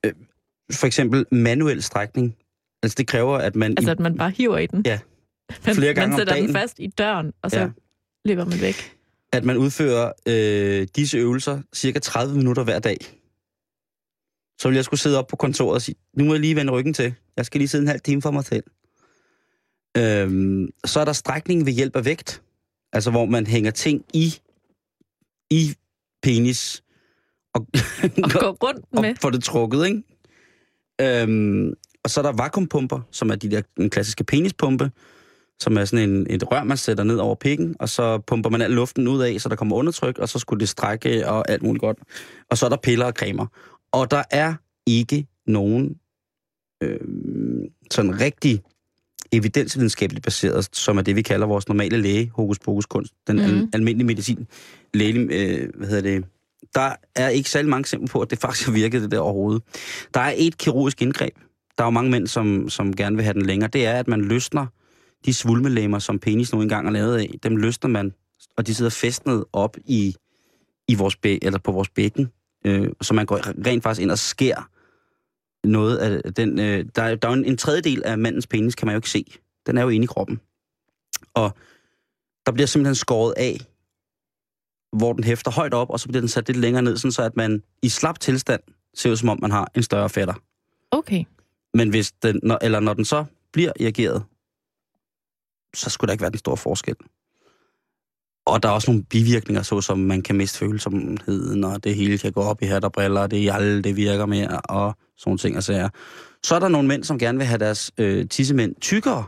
Øh, for eksempel manuel strækning. Altså det kræver, at man... Altså, i, at man bare hiver i den. Ja. Man, Flere gange man om sætter den dagen. fast i døren, og så ja. løber man væk. at man udfører øh, disse øvelser cirka 30 minutter hver dag. Så vil jeg skulle sidde op på kontoret og sige, nu må jeg lige vende ryggen til. Jeg skal lige sidde en halv time for mig selv. Øhm, så er der strækning ved hjælp af vægt. Altså hvor man hænger ting i, i penis og, *laughs* Og gå rundt og med. får det trukket, ikke? Øhm, og så er der vakuumpumper, som er de der, den klassiske penispumpe, som er sådan en, et rør, man sætter ned over pikken, og så pumper man al luften ud af, så der kommer undertryk, og så skulle det strække og alt muligt godt. Og så er der piller og cremer. Og der er ikke nogen øh, sådan rigtig evidensvidenskabeligt baseret, som er det, vi kalder vores normale læge, hokus pokus kunst, den mm. al- almindelige medicin, læge, øh, hvad hedder det, der er ikke særlig mange eksempler på, at det faktisk har virket det der overhovedet. Der er et kirurgisk indgreb. Der er jo mange mænd, som, som gerne vil have den længere. Det er, at man løsner de svulmelemmer, som penis nu engang er lavet af. Dem løsner man, og de sidder festnet op i, i vores bæ, eller på vores bækken. Øh, så man går rent faktisk ind og skærer noget af den... Øh, der, er- der er jo en, en tredjedel af mandens penis, kan man jo ikke se. Den er jo inde i kroppen. Og der bliver simpelthen skåret af, hvor den hæfter højt op, og så bliver den sat lidt længere ned, sådan så at man i slap tilstand ser ud som om, man har en større fætter. Okay. Men hvis den, når, eller når den så bliver irrigeret, så skulle der ikke være den store forskel. Og der er også nogle bivirkninger, såsom man kan miste følsomheden, og det hele kan gå op i hat og briller, og det i alle, det virker mere, og sådan ting og sager. Så er der nogle mænd, som gerne vil have deres øh, tissemænd tykkere.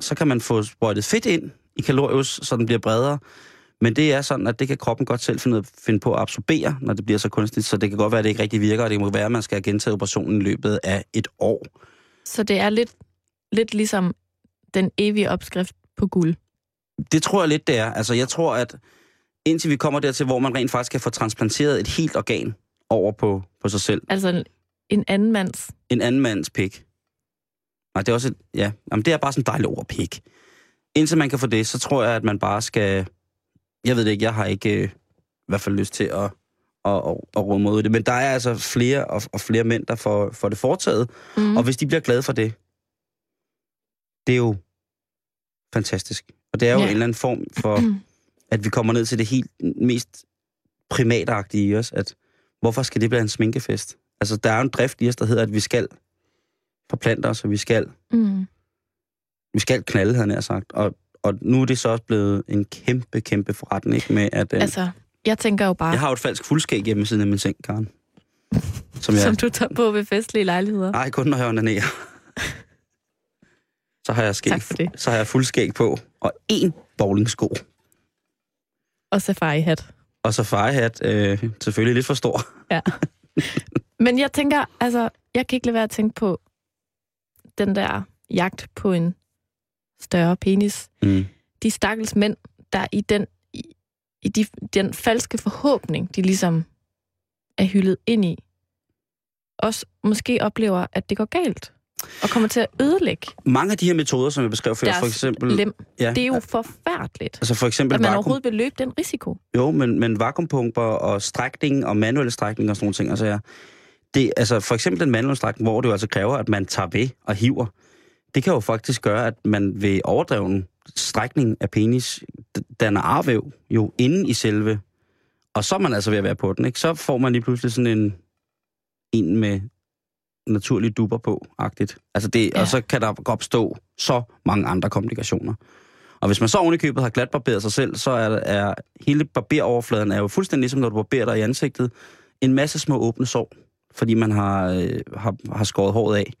Så kan man få sprøjtet fedt ind i kalorius, så den bliver bredere. Men det er sådan, at det kan kroppen godt selv finde på at absorbere, når det bliver så kunstigt. Så det kan godt være, at det ikke rigtig virker, og det må være, at man skal have gentaget operationen i løbet af et år. Så det er lidt, lidt ligesom den evige opskrift på guld. Det tror jeg lidt, det er. Altså, jeg tror, at indtil vi kommer dertil, hvor man rent faktisk kan få transplanteret et helt organ over på, på sig selv. Altså en anden mands. En anden mands pik. Nej, det er også et, ja, jamen, det er bare sådan et dejligt ord, pik. Indtil man kan få det, så tror jeg, at man bare skal... Jeg ved det ikke, jeg har ikke øh, i hvert fald lyst til at, at, at, at råde mod det. Men der er altså flere og, og flere mænd, der får, får det foretaget. Mm. Og hvis de bliver glade for det, det er jo fantastisk. Og det er jo Ja. ja. en eller anden form for, at vi kommer ned til det helt mest primatagtige i os, at hvorfor skal det blive en sminkefest? Altså, der er jo en drift i os, der hedder, at vi skal forplante os, og vi skal, Mm. vi skal knalde, havde jeg sagt. Og, og nu er det så også blevet en kæmpe, kæmpe forretning med, at... Øh, Altså, jeg tænker jo bare, jeg har jo et falsk fuldskæg hjemme siden af min seng, Karen. Som jeg... som du tager på ved festlige lejligheder. Nej, kun når jeg onanerer. så har jeg skæg, Tak for det. Så har jeg fuld skæg på, og én bowlingsko. Og safari-hat. Og så farhat, øh, selvfølgelig lidt for stor. Ja. *laughs* Men jeg tænker, altså, jeg kan ikke lade være at tænke på den der jagt på en større penis. Mm. De stakkels mænd, der i den, i, i de, den falske forhåbning, de ligesom er hyldet ind i, også måske oplever, at det går galt. Og kommer til at ødelægge Mange af de her metoder, som jeg beskrev før, for eksempel... lem. Ja, Det er jo forfærdeligt, altså for eksempel at man vakuum, overhovedet vil løbe den risiko. Jo, men, men vakuumpumper og strækning og manuelle strækning og sådan nogle ting. Altså, ja, det, altså for eksempel den manuelle strækning, hvor det jo altså kræver, at man tager ved og hiver. Det kan jo faktisk gøre, at man ved overdreven strækning af penis danner arvæv jo inde i selve. Og så er man altså ved at være på den, ikke? Så får man lige pludselig sådan en, en med naturlige duber på, agtigt. Altså det, Ja. Og så kan der opstå så mange andre komplikationer. Og hvis man så oven i købet har glatbarberet sig selv, så er, er hele barberoverfladen er jo fuldstændig ligesom, når du barberer dig i ansigtet. En masse små åbne sår, fordi man har, øh, har, har skåret håret af.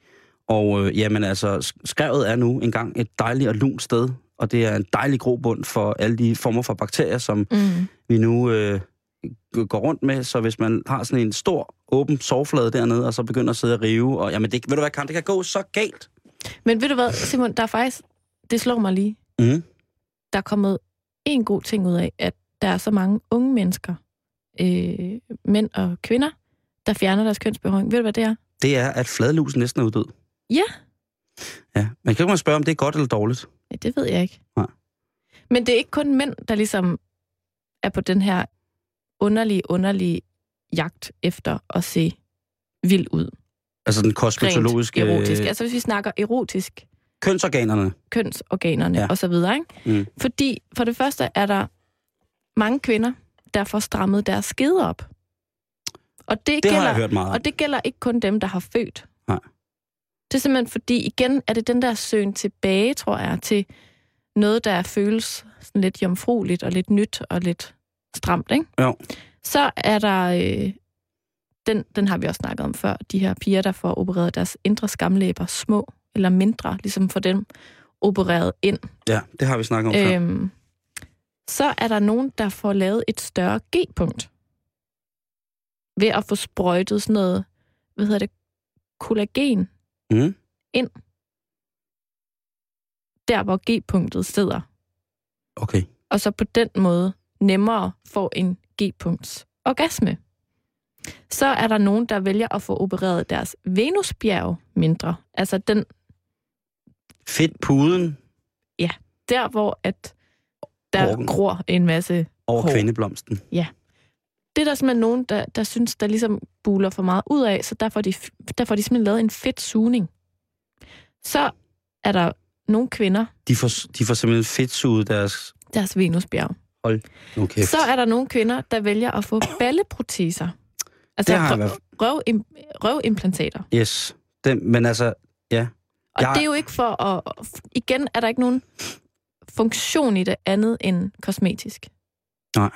Og øh, jamen altså, sk- skrevet er nu engang et dejligt og lunt sted, og det er en dejlig grobund for alle de former for bakterier, som Mm. vi nu øh, går rundt med. Så hvis man har sådan en stor, åben sårflade dernede, og så begynder at sidde og rive, og jamen det, ved du hvad, Karen, det kan gå så galt. Men ved du hvad, Simon, der er faktisk, det slår mig lige, Mm. der er kommet en god ting ud af, at der er så mange unge mennesker, øh, mænd og kvinder, der fjerner deres kønsbehøring. Ved du, hvad det er? Det er, at fladlusen næsten er uddød. Ja. Ja, man kan jo spørge, om det er godt eller dårligt. Ja, det ved jeg ikke. Nej. Men det er ikke kun mænd, der ligesom er på den her underlige, underlige jagt efter at se vild ud. Altså den Rent kosmetologiske... erotisk. Altså hvis vi snakker erotisk, Kønsorganerne. kønsorganerne ja. Ja. og så videre. Ikke? Mm. Fordi for det første er der mange kvinder, der får strammet deres skede op. Og det, Det gælder, har jeg hørt meget. Og det gælder ikke kun dem, der har født. Nej. Det er simpelthen fordi, igen er det den der søgen tilbage, tror jeg, til noget, der føles sådan lidt jomfrueligt og lidt nyt og lidt stramt, ikke? Jo. Så er der, øh, den, den har vi også snakket om før, de her piger, der får opereret deres indre skamlæber små eller mindre, ligesom for dem opereret ind. Ja, det har vi snakket om før. Øhm, så er der nogen, der får lavet et større G-punkt. Ved at få sprøjtet sådan noget, hvad hedder det, kollagen, Mm. der hvor G-punktet sidder. Okay. Og så på den måde nemmere får en G-punkts orgasme. Så er der nogen, der vælger at få opereret deres venusbjerg mindre. Altså den Fedt puden der, hvor at der Orken. gror en masse over Hår. kvindeblomsten. det er der simpelthen nogen, der, der synes, der ligesom buler for meget ud af, så der får de, der får de simpelthen lavet en fedt sugning. Så er der nogle kvinder, De får, de får simpelthen fedtsuget deres... deres venusbjerg. Okay. Så er der nogle kvinder, der vælger at få balleproteser. Altså Det har røv, røvim, røvimplantater. Yes. Den, men altså, ja. Og Jeg- det er jo ikke for at... Igen er der ikke nogen funktion i det andet end kosmetisk. Nej.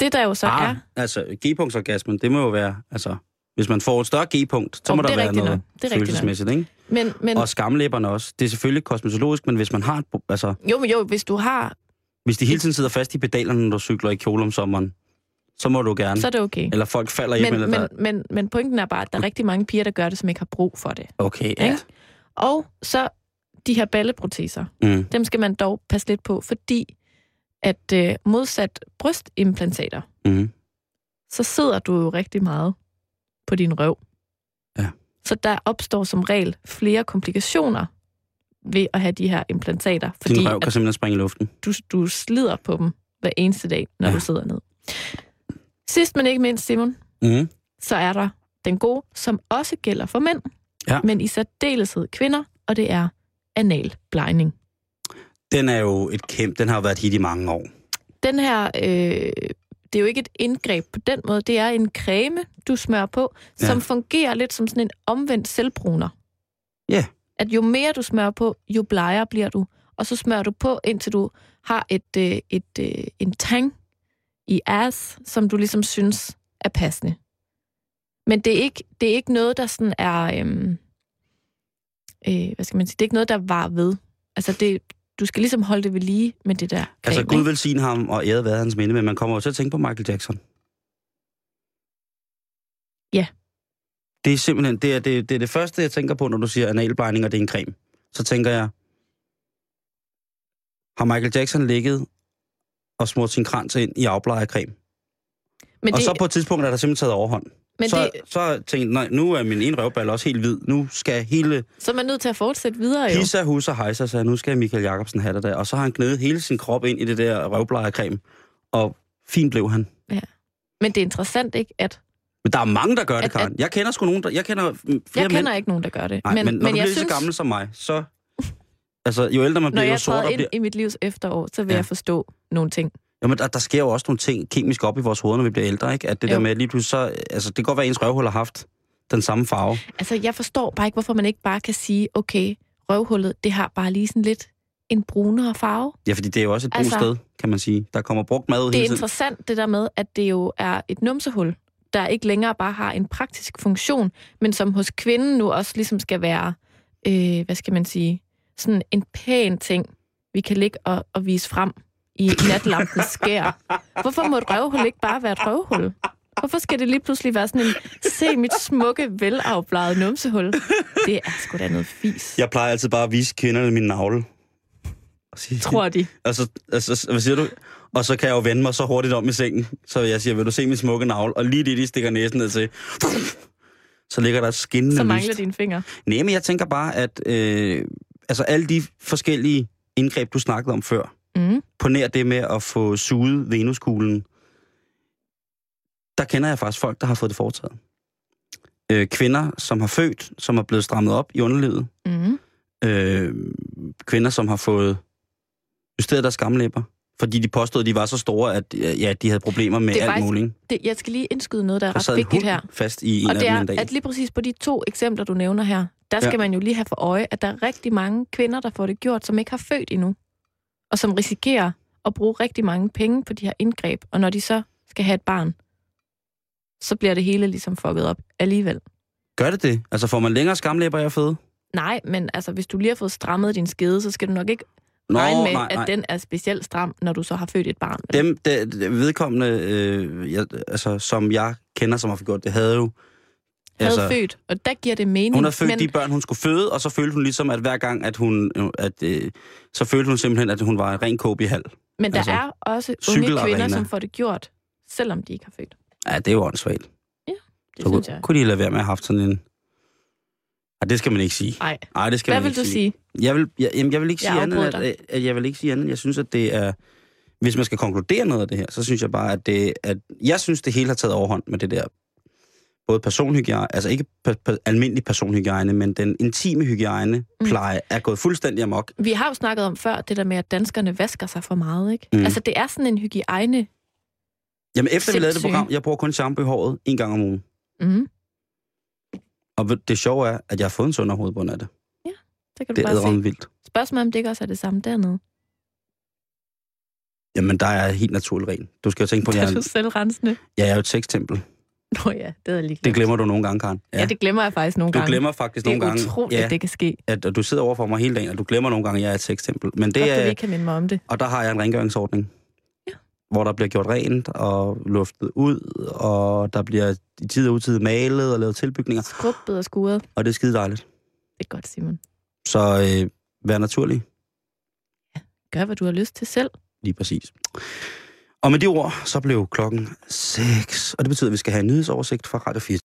Det der jo så ah, er... altså, G-punktsorgasmen, det må jo være, altså... Hvis man får et større G-punkt, så Om, må det der er være noget nok. Det er rigtigt nok. følelsesmæssigt, ikke? Men, men Og skamlæberne også. Det er selvfølgelig kosmetologisk, men hvis man har... Altså, jo, men jo, hvis du har, hvis de hele tiden sidder fast i pedalerne, når du cykler i kjole om sommeren, så må du gerne. så er det okay. Eller folk falder hjem, Men, eller der... men, men, men pointen er bare, at der er rigtig mange piger, der gør det, som ikke har brug for det. Okay, ja. Ikke? Og så de her balleproteser, Mm. dem skal man dog passe lidt på, fordi at øh, modsat brystimplantater, Mm. så sidder du jo rigtig meget på din røv. Ja. Så der opstår som regel flere komplikationer ved at have de her implantater, fordi Din røv kan simpelthen springe i luften. du, du slider på dem hver eneste dag, når Ja. du sidder ned. Sidst men ikke mindst, Simon, Mm. så er der den gode, som også gælder for mænd, Ja. men i særdeleshed kvinder, og det er analblegning. Den er jo et kæmpe... Den har jo været et hit i mange år. Den her, øh, det er jo ikke et indgreb på den måde, det er en creme, du smører på, Ja. som fungerer lidt som sådan en omvendt selvbruner. Ja. At jo mere du smører på, jo blegere bliver du. Og så smører du på, indtil du har et, øh, et, øh, en tang i ass, som du ligesom synes er passende. Men det er ikke, det er ikke noget, der sådan er... Øhm, øh, hvad skal man sige? Det er ikke noget, der var ved. Altså, det, du skal ligesom holde det ved lige med det der creme, Altså, Gud velsigne ham, og æret være hans minde, men man kommer jo til at tænke på Michael Jackson. Ja. Det er simpelthen, det er det, det, er det første, jeg tænker på, når du siger analblegning, og det er en creme. Så tænker jeg, har Michael Jackson ligget og smurt sin krans ind i afblejercreme? Men Og det, så på et tidspunkt er der simpelthen taget overhånd. men så, det, så tænkte jeg, nej, nu er min ene røvball også helt hvid. Nu skal hele så er man nødt til at fortsætte videre jo. Hissa, hussa, hejsa, så nu skal Michael Jacobsen have det der. Og så har han gnedet hele sin krop ind i det der røvblejercreme. Og fint blev han. Men det er interessant ikke, at Men der er mange, der gør det, At- Karen. Jeg kender sgu nogen, der... Jeg kender flere jeg kender mænd. ikke nogen, der gør det. Nej, men, men når men du jeg bliver synes, så gammel som mig, så... *laughs* Altså, jo ældre man når bliver, jo jeg træder sortere ind bliver... i mit livs efterår, så vil Ja. jeg forstå nogle ting. Jamen, der, der sker jo også nogle ting kemisk op i vores hoveder, når vi bliver ældre, ikke? At det Jo. der med, at lige pludselig så... Altså, det kan godt være, at ens røvhul har haft den samme farve. Altså, jeg forstår bare ikke, hvorfor man ikke bare kan sige, okay, røvhullet, det har bare lige sådan lidt en brunere farve. Ja, fordi det er jo også et brugt Altså- sted, kan man sige. Der kommer brugt mad ud Det er hele tiden. interessant, det der med, at det jo er et numsehul, der ikke længere bare har en praktisk funktion, men som hos kvinden nu også ligesom skal være, øh, hvad skal man sige, sådan en pæn ting, vi kan ligge og, og vise frem i natlampens skær. Hvorfor må et røvhul ikke bare være et røvhul? Hvorfor skal det lige pludselig være sådan en, se mit smukke, velafbladet numsehul? Det er sgu da noget fis, Jeg plejer altid bare at vise kvinderne min navle. Og sige, tror de. *laughs* Altså, altså, hvad siger du? Og så kan jeg jo vende mig så hurtigt om i sengen, så jeg siger, vil du se min smukke navle? Og lige det, de stikker næsen ned til, så ligger der skinnende Så lyst. mangler dine fingre. Nej, men jeg tænker bare, at øh, altså alle de forskellige indgreb, du snakkede om før, Mm. på nær det med at få suget venuskuglen, der kender jeg faktisk folk, der har fået det foretaget. Øh, kvinder, som har født, som er blevet strammet op i underlivet. Mm. Øh, kvinder, som har fået justeret deres skamlæber, fordi de påstod, at de var så store, at ja, de havde problemer med Det alt faktisk muligt. Det, jeg skal lige indskyde noget, der er Der ret vigtigt her. fast i en Og det er, dag. at lige præcis på de to eksempler, du nævner her, der skal Ja. man jo lige have for øje, at der er rigtig mange kvinder, der får det gjort, som ikke har født endnu, og som risikerer at bruge rigtig mange penge på de her indgreb. Og når de så skal have et barn, så bliver det hele ligesom fucket op alligevel. Gør det det? Altså får man længere skamlæber af at føde? Nej, men altså, hvis du lige har fået strammet din skede, så skal du nok ikke Nå, regne med, nej, nej. at den er specielt stram, når du så har født et barn. Dem, de, de vedkommende, øh, jeg, altså, som jeg kender, som har gjort det, havde jo... havde født, og der giver det mening. Altså- Hun havde født men, de børn, hun skulle føde, og så følte hun ligesom, at hver gang, at hun... At, øh, så følte hun simpelthen, at hun var en ren kåb i halv. men der altså, er også unge kvinder, som får det gjort, selvom de ikke har født. Ja, det er jo åndssvagt. Det Så synes kunne, jeg. kunne de lade være med at have haft sådan en... Ej, det skal man ikke sige. Nej. Ej, det skal Hvad man vil ikke du sige? Jeg vil, jeg, jamen, jeg vil ikke Jeg sige andet, at, at, jeg vil ikke sige andet. Jeg synes, at det er... Hvis man skal konkludere noget af det her, så synes jeg bare, at det... At, jeg synes, det hele har taget overhånd med det der både personhygiejne, altså ikke per, per, almindelig personhygiejne, men den intime hygiejne, Mm. pleje, er gået fuldstændig amok. Vi har jo snakket om før, det der med, at danskerne vasker sig for meget, ikke? Mm. Mm. Altså, det er sådan en hygiejne. Jamen, efter vi lavede det program, jeg bruger kun shampoo i håret en gang om ugen. Mm. Og det sjove er, at jeg har fået en sundere hovedbund af det. Det kan du Det er bare se. æderrømme vildt. Spørgsmålet om det ikke også er det samme dernede. Jamen, der er helt naturligt ren. Du skal jo tænke på, at *laughs* Det jeg, er er- du selvrensende. jeg er jo et sextempel. Nå ja, det jeg lige. Det glemmer du nogle gange, Karen. Ja, det glemmer jeg faktisk nogle du gange. glemmer faktisk det nogle er gange, utroligt, ja, at det kan ske. at, at du sidder over for mig hele dagen, og du glemmer nogle gange, at jeg er et sextempel. Men det Godt, du er, lige kan minde mig om det. og der har jeg en rengøringsordning. Ja. Hvor der bliver gjort rent og luftet ud, og der bliver i tid og utid malet og lavet tilbygninger, Skrubbet og skuret. og det er skide dejligt. Det er godt, Simon. Så øh, vær naturlig, Gør, hvad du har lyst til selv. lige præcis. Og med de ord, så blev klokken 6, og det betyder, at vi skal have en nyhedsoversigt fra Radio 4.